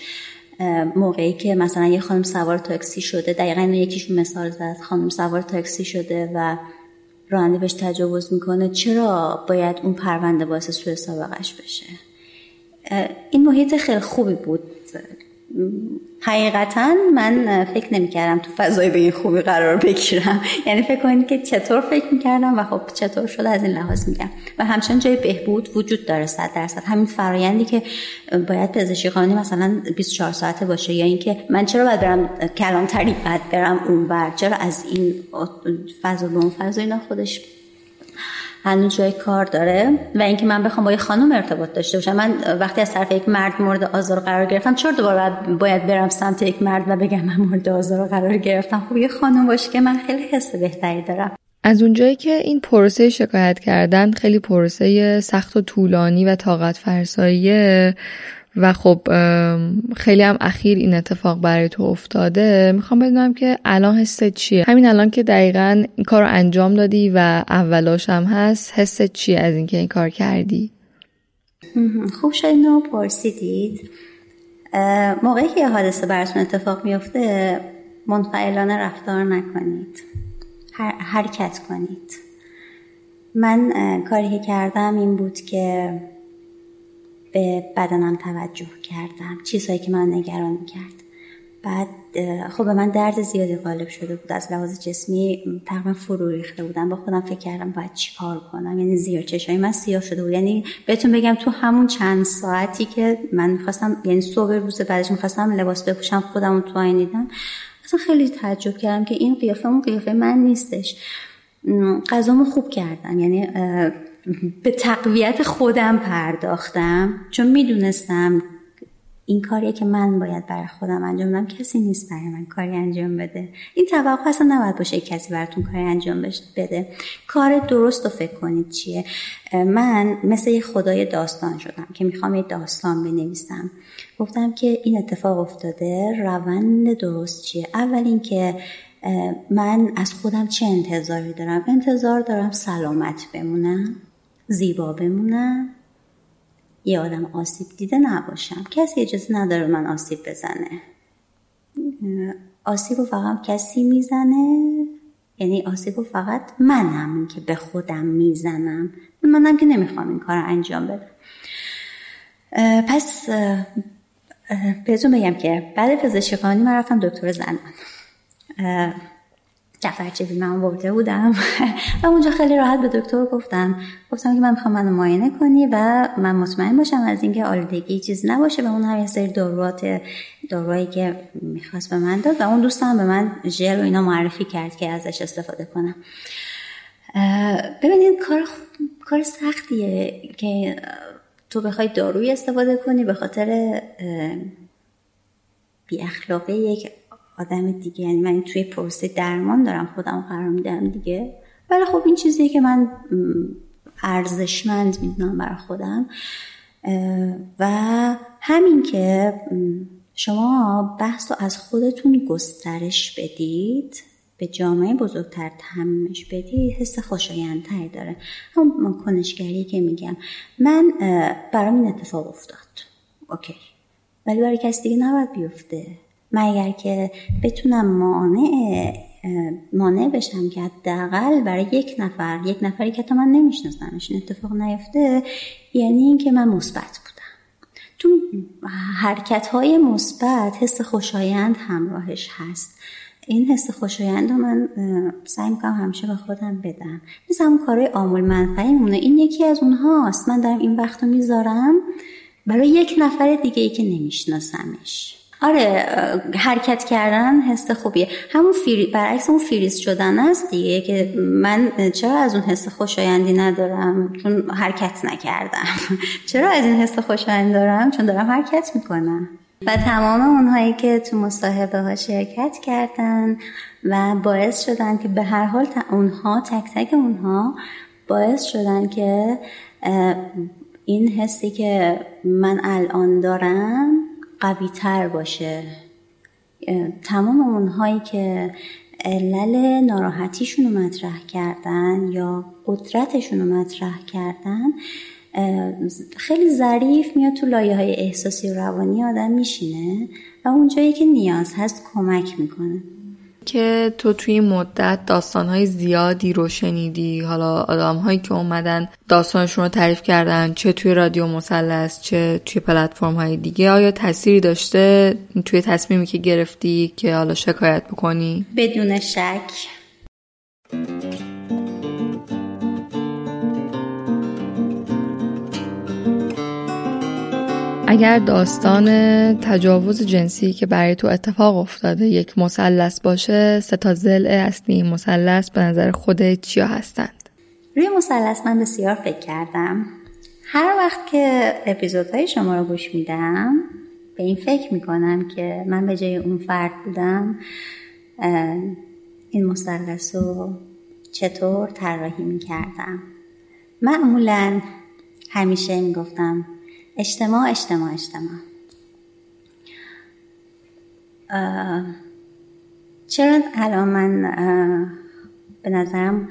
موقعی که مثلا یه خانم سوار تاکسی شده دقیقا اینو یکیشون مثال زد. خانم سوار تاکسی شده و راننده بهش تجاوز می‌کنه چرا باید اون پرونده باعث سوء سابقش بشه؟ این محیط خیلی خوبی بود. حقیقتا من فکر نمی‌کردم تو فضای به این خوبی قرار بگیرم. یعنی فکر کنید که چطور فکر می‌کردم و خب چطور شده از این لحاظ میگم. و همچنان جای بهبود وجود داره صد درصد. همین فرایندی که باید پزشکی قانونی مثلا 24 ساعته باشه یا اینکه من چرا باید برم کلانتری بعد برم اون بر چرا از این فضا به اون فضا اینا خودش هنوز جای کار داره و اینکه من بخوام با یه خانم ارتباط داشته باشم. من وقتی از طرف یک مرد مورد آزار قرار گرفتم چرا دوباره باید برم سمت یک مرد و بگم من مورد آزار قرار گرفتم. خب یه خانم باشه که من خیلی حس بهتری دارم. از اونجایی که این پروسه شکایت کردن خیلی پروسه سخت و طولانی و طاقت فرساییه و خب خیلی هم اخیر این اتفاق برای تو افتاده. می‌خوام بدونم که الان حست چیه؟ همین الان که دقیقا این کار رو انجام دادی و اولاش هم هست حست چیه از اینکه این کار کردی؟ خوب شد اینو پرسیدید. موقعی که حادثه براتون اتفاق میفته منفعلانه رفتار نکنید. حرکت کنید. من کاری کردم این بود که به بدنم توجه کردم چیزهایی که من نگران کرد بعد خب به من درد زیادی غالب شده بود از لحاظ جسمی تقریبا فرو ریخته بودم. با خودم فکر کردم باید چی کار کنم یعنی زیر چشای من سیاه شده بود. یعنی بهتون بگم تو همون چند ساعتی که من می‌خواستم یعنی صبح روز بعدش می‌خواستم لباس بپوشم خودم تو آینه دیدم اصلا خیلی تعجب کردم که این قیافه اون قیافه من نیستش. غذامو خوب کردم. یعنی به تقویت خودم پرداختم چون می‌دونستم این کاریه که من باید برای خودم انجام بدم کسی نیست برای من کاری انجام بده. این توقع اصلا نباید باشه کسی براتون کاری انجام بده. کار درست رو فکر کنید چیه؟ من مثل یه خدای داستان شدم که می‌خوام یه داستان بنویسم. گفتم که این اتفاق افتاده روند درست چیه؟ اول اینکه من از خودم چه انتظاری دارم؟ انتظار دارم سلامت بمونم. زیبا بمونم. یه آدم آسیب دیده نباشم. کسی اجازه نداره من آسیب بزنه. آسیب و فقط کسی می‌زنه؟ یعنی آسیب و فقط منم که به خودم می‌زنم. منم که نمی‌خوام این کار انجام بدم. پس بهتون بگم که بعد پزشکی قانونی من رفتم دکتر زنان. دفترچه من برده بودم. و اونجا خیلی راحت به دکتر گفتم. گفتم که من می‌خوام منو معاینه کنی و من مطمئن باشم از اینکه آلودگی چیز نباشه و اون هم یه سری داروات داروهایی که می‌خواست به من داد و اون دوستم به من ژل و اینا معرفی کرد که ازش استفاده کنم. ببینید کار کار سختیه که تو بخوای داروی استفاده کنی به خاطر بی اخلاقی یک آدم دیگه. یعنی من توی پروسه درمان دارم خودم قرار میدم دیگه. ولی خب این چیزی که من ارزشمند می‌دونم برای خودم. و همین که شما بحث رو از خودتون گسترش بدید به جامعه بزرگتر تمیمش بدید حس خوشایندتری داره. همون کنشگری که میگم. من برام این اتفاق افتاد. اوکی. ولی برای کسی دیگه نباید بیفته. مگر که بتونم مانع مانع بشم که حداقل برای یک نفر یک نفری که تا من نمیشناسمش این اتفاق نیفته یعنی اینکه من مثبت بودم. تو حرکت های مثبت حس خوشایند همراهش هست. این حس خوشایند رو من سعی می‌کنم همیشه به خودم بدم. مثل همون کارهای آمول منفعی مونه این یکی از اونهاست. من دارم این وقت رو می‌ذارم برای یک نفر دیگه ای که نمیشناسمش. آره حرکت کردن حس خوبیه. همون فری... برعکس اون فریز شدن است دیگه که من چرا از اون حس خوشایندی ندارم؟ چون حرکت نکردم. چرا از این حس خوشایند دارم؟ چون دارم حرکت می‌کنم. و تمام اونهایی که تو مصاحبه ها شرکت کردن و باعث شدن که به هر حال اونها تک تک اونها باعث شدن که این حسی که من الان دارم قوی تر باشه. تمام اونهایی که علل ناراحتیشون رو مطرح کردن یا قدرتشون رو مطرح کردن خیلی ظریف میاد تو لایه های احساسی و روانی آدم میشینه و اونجایی که نیاز هست کمک می‌کنه. که تو توی مدت داستانهای زیادی رو شنیدی. حالا آدم هایی که اومدن داستانشون رو تعریف کردن چه توی رادیو مسلس چه توی پلتفرم های دیگه. آیا تأثیری داشته توی تصمیمی که گرفتی که حالا شکایت بکنی؟ بدون شک. اگر داستان تجاوز جنسی که برای تو اتفاق افتاده یک مثلث باشه سه تا ضلع اصلی این مثلث به نظر خودت چیا هستند؟ روی مثلث من بسیار فکر کردم. هر وقت که اپیزودهای شما رو گوش میدم به این فکر می‌کنم که من به جای اون فرد بودم این مثلث رو چطور طراحی می‌کردم. معمولا همیشه می‌گفتم اجتماع اجتماع اجتماع. چرا الان من به نظرم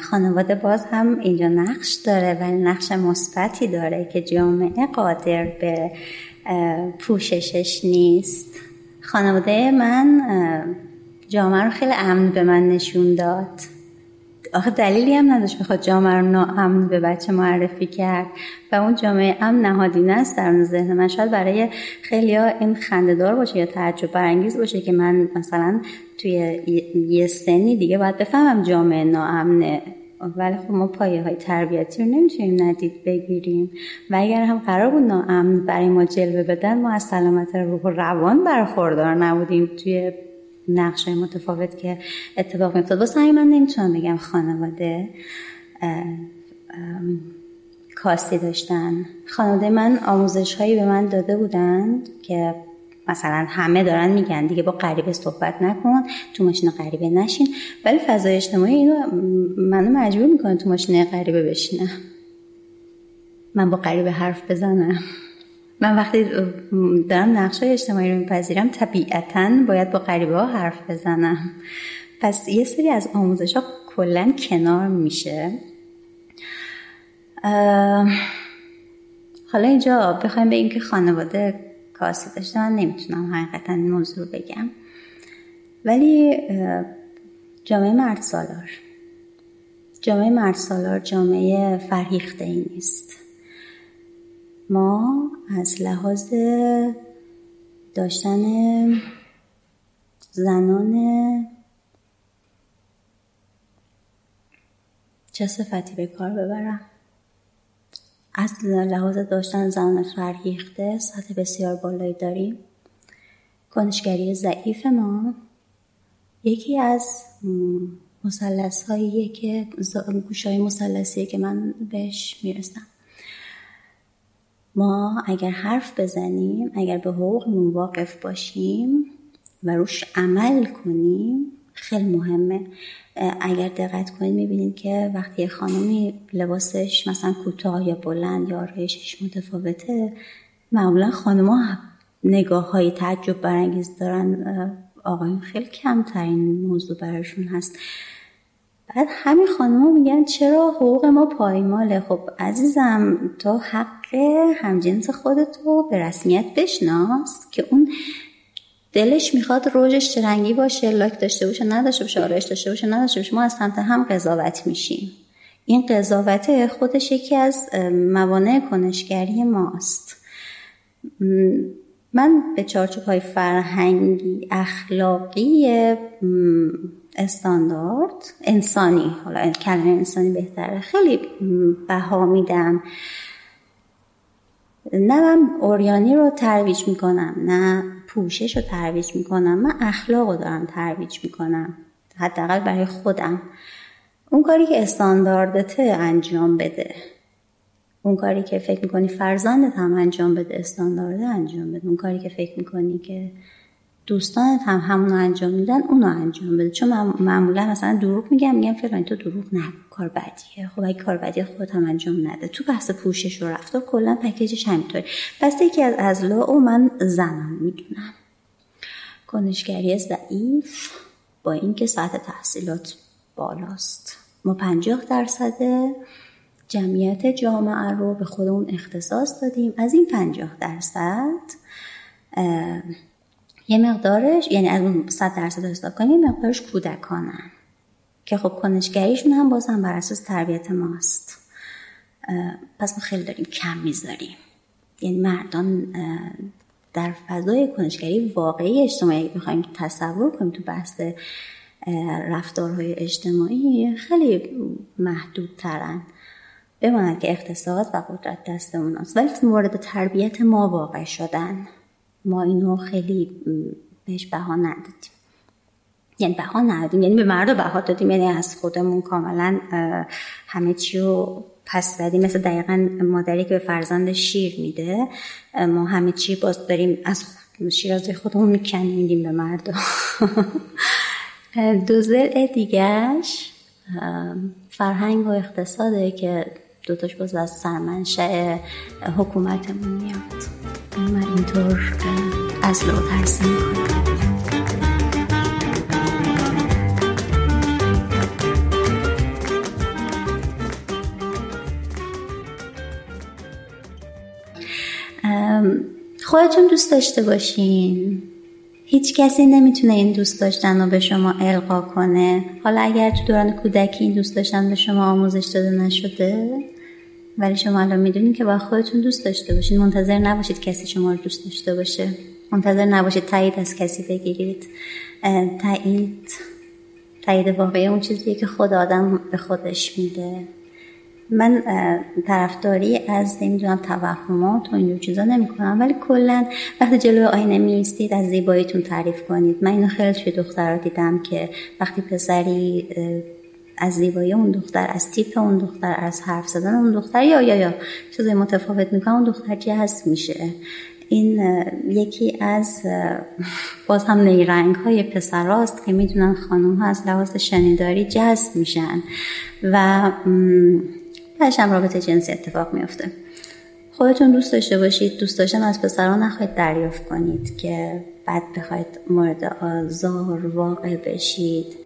خانواده باز هم اینجا نقش داره ولی نقش مثبتی داره که جامعه قادر به پوششش نیست. خانواده من جامعه رو خیلی امن به من نشون داد. آخه دلیلی هم نداشت بخواد جامعه رو ناامن به بچه معرفی کرد و اون جامعه امن نهادینه است در ذهن من. شاید برای خیلی ها این خندهدار باشه یا تعجب برانگیز باشه که من مثلا توی یه سنی دیگه باید بفهمم جامعه ناامنه. ولی خب ما پایه های تربیتی رو نمی‌تونیم ندید بگیریم. و اگر هم قرار بود ناامن برای ما جلوه بدن ما از سلامت روح و روان برخوردار نبودیم توی نقشه متفاوت که اتفاق میفتاد واسه من نمی‌تونم بگم خانواده کاستی داشتن. خانواده من آموزش هایی به من داده بودند که مثلا همه دارن میگن دیگه با غریبه صحبت نکن تو ماشین غریبه نشین. ولی فضای اجتماعی اینو منو مجبور می‌کنه تو ماشین غریبه بشینم. من با غریبه حرف بزنم. من وقتی دارم نقشه اجتماعی رو میپذیرم طبیعتا باید با غریبه ها حرف بزنم. پس یه سری از آموزش ها کلا کنار میشه. حالا اینجا بخوایم به اینکه خانواده کاسی داشته من نمی‌تونم حقیقتا این موضوع بگم. ولی جامعه مرد سالار. جامعه مرد سالار جامعه فرهیخته ای نیست. ما از لحاظ داشتن زنان چه صفتی به کار ببرم؟ از لحاظ داشتن زنان فرهیخته سطح بسیار بالایی داریم. کنشگری ضعیف ما یکی از مسلس هاییه که گوشای مسلسیه که من بهش می‌رسم. ما اگر حرف بزنیم اگر به حقوقمون واقف باشیم و روش عمل کنیم خیلی مهمه. اگر دقت کنید می‌بینید که وقتی خانمی لباسش مثلا کوتاه یا بلند یا آرایشش متفاوته معمولا خانمها نگاه های تعجب برانگیز دارن. آقایون خیلی کمترین موضوع براشون هست. بعد همین خانمها میگن چرا حقوق ما پایماله؟ خب عزیزم تو حق همجنس خودتو به رسمیت بشناس که اون دلش می‌خواد روژش چه رنگی باشه لاک داشته باشه نداشته باشه آرایش داشته باشه نداشته باشه. ما از سمت هم قضاوت میشیم. این قضاوت خودش یکی از موانع کنشگری ماست. من به چارچوب های فرهنگی اخلاقی استاندارد انسانی. حالا کلمه انسانی بهتره. خیلی بها میدم. نه من اوریانی رو ترویج می‌کنم نه پوشش رو ترویج می‌کنم. من اخلاق رو دارم ترویج می‌کنم حداقل برای خودم. اون کاری که استانداردته انجام بده. اون کاری که فکر می‌کنی فرزندت هم انجام بده استاندارده انجام بده. اون کاری که فکر می‌کنی که دوستانت هم همونو انجام میدن اونو انجام بده. چون معمولا مثلا دروغ میگم میگم فلان تو دروغ نگو. کار بدیه. خب اگه کار بدیه خودت هم انجام نده. تو بحث پوشش و رفتار کلا پکیجش همینطوری پس یکی از ازلا و من زنم می‌دونم. کنشگری ضعیف با اینکه سطح تحصیلات بالاست. ما پنجاه درصد جمعیت جامعه رو به خودمون اختصاص دادیم. از این پنجاه درصد یه مقدارش یعنی از اون صد درصد حساب کنیم مقدارش کودکانن. که خب کنشگریشون هم باز هم بر اساس تربیت ماست. پس ما خیلی داریم کم می‌ذاریم. یعنی مردان در فضای کنشگری واقعی اجتماعی بخوایم تصور کنیم تو بحث رفتارهای اجتماعی خیلی محدود ترن بماند که اقتصاد و قدرت دست اوناست. ولی مورد تربیت ما واقع شدن. ما اینو خیلی بهش بها ندادیم. یعنی بها ندادیم یعنی به مرد بها دادیم. یعنی از خودمون کاملا همه چی رو پس دادیم. مثل دقیقا مادری که به فرزند شیر میده ما همه چی باز داریم از شیر خودمون می‌کنیم میدیم به مرد. دو زل دیگهش فرهنگ و اقتصاده که دوتاش باز از سرمنشأ حکومتمون میاد. من اینطور از لو ترسیم می‌کنم خودتون دوست داشته باشین. هیچ کسی نمی‌تونه این دوست داشتن رو به شما القا کنه. حالا اگر تو دوران کودکی این دوست داشتن به شما آموزش داده نشده؟ ولی شما الان می‌دونید که با خودتون دوست داشته باشید منتظر نباشید کسی شما رو دوست داشته باشه. منتظر نباشید تایید از کسی بگیرید. تایید تایید واقعی اون چیزیه که خود آدم به خودش میده. من طرفداری از نمی‌دونم توهمات و اینجور چیزا نمی‌کنم ولی کلا وقتی جلوی آینه میستید از زیباییتون تعریف کنید. من اینو خیلی توی دخترها دیدم که وقتی پسری از زیبایی اون دختر از تیپ اون دختر از حرف زدن اون دختر یا یا یا چیزای متفاوت می‌کنه اون دختر جذب میشه. این یکی از باز هم نیرنگ های پسراست که می‌دونن خانم ها از لحاظ شنیداری جذب میشن و بعدش هم رابطه جنسی اتفاق میافته. خودتون دوست داشته باشید دوست داشتن از پسران نخواهید دریافت کنید که بعد بخواید مورد آزار واقع بشید.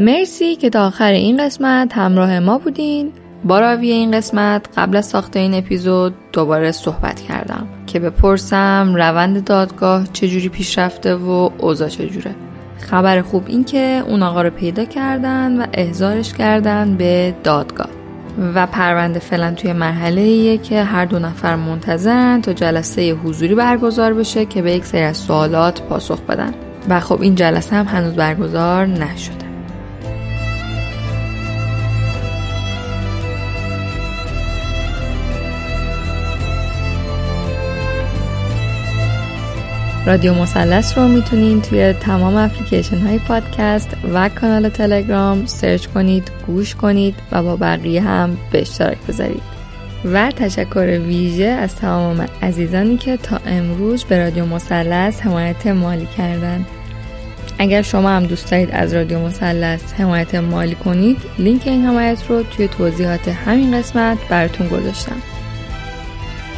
مرسی که تا آخر این قسمت همراه ما بودین. با راوی این قسمت قبل از ساخت این اپیزود دوباره صحبت کردم که بپرسم روند دادگاه چجوری پیش رفته و اوضاع چجوره. خبر خوب این که اون آقا رو پیدا کردن و احضارش کردن به دادگاه. و پرونده فعلا توی مرحله که هر دو نفر منتظرن تا جلسه حضوری برگزار بشه که به یک سری از سوالات پاسخ بدن. و خب این جلسه هم هنوز برگزار نشده. رادیو مثلث رو می‌تونید توی تمام اپلیکیشن های پادکست و کانال تلگرام سرچ کنید گوش کنید و با بقیه هم به اشتراک بذارید. و تشکر ویژه از تمام عزیزانی که تا امروز به رادیو مثلث حمایت مالی کردن. اگر شما هم دوست دارید از رادیو مثلث حمایت مالی کنید لینک این حمایت رو توی توضیحات همین قسمت براتون گذاشتم.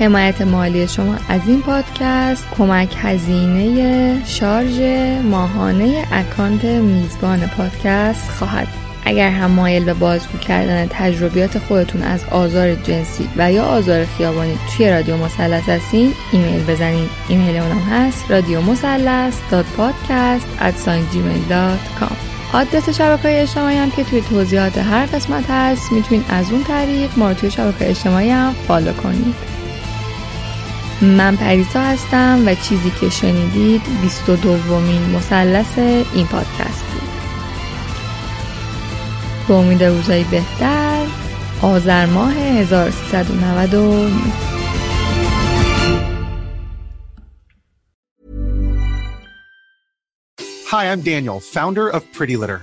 حمایت مالی شما از این پادکست کمک هزینه شارژ ماهانه اکانت میزبان پادکست خواهد. اگر هم مایل به بازگو کردن تجربیات خودتون از آزار جنسی و یا آزار خیابانی توی رادیو مثلث هستین ایمیل بزنید ایمیل اونم هست رادیو مثلث آدرس شبکه اجتماعی هم که توی توضیحات هر قسمت هست می‌تونید از اون طریق ما رو توی شبکه اجتماعی هم فالو کنید. من پریسا هستم و چیزی که شنیدید 22 دومین مثلث این پادکست بود به امید روزایی بهتر آذر ماه 1399 Hi, I'm Daniel, founder of Pretty Litter.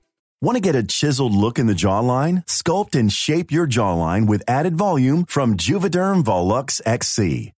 Want to get a chiseled look in the jawline? Sculpt and shape your jawline with added volume from Juvederm Volux XC.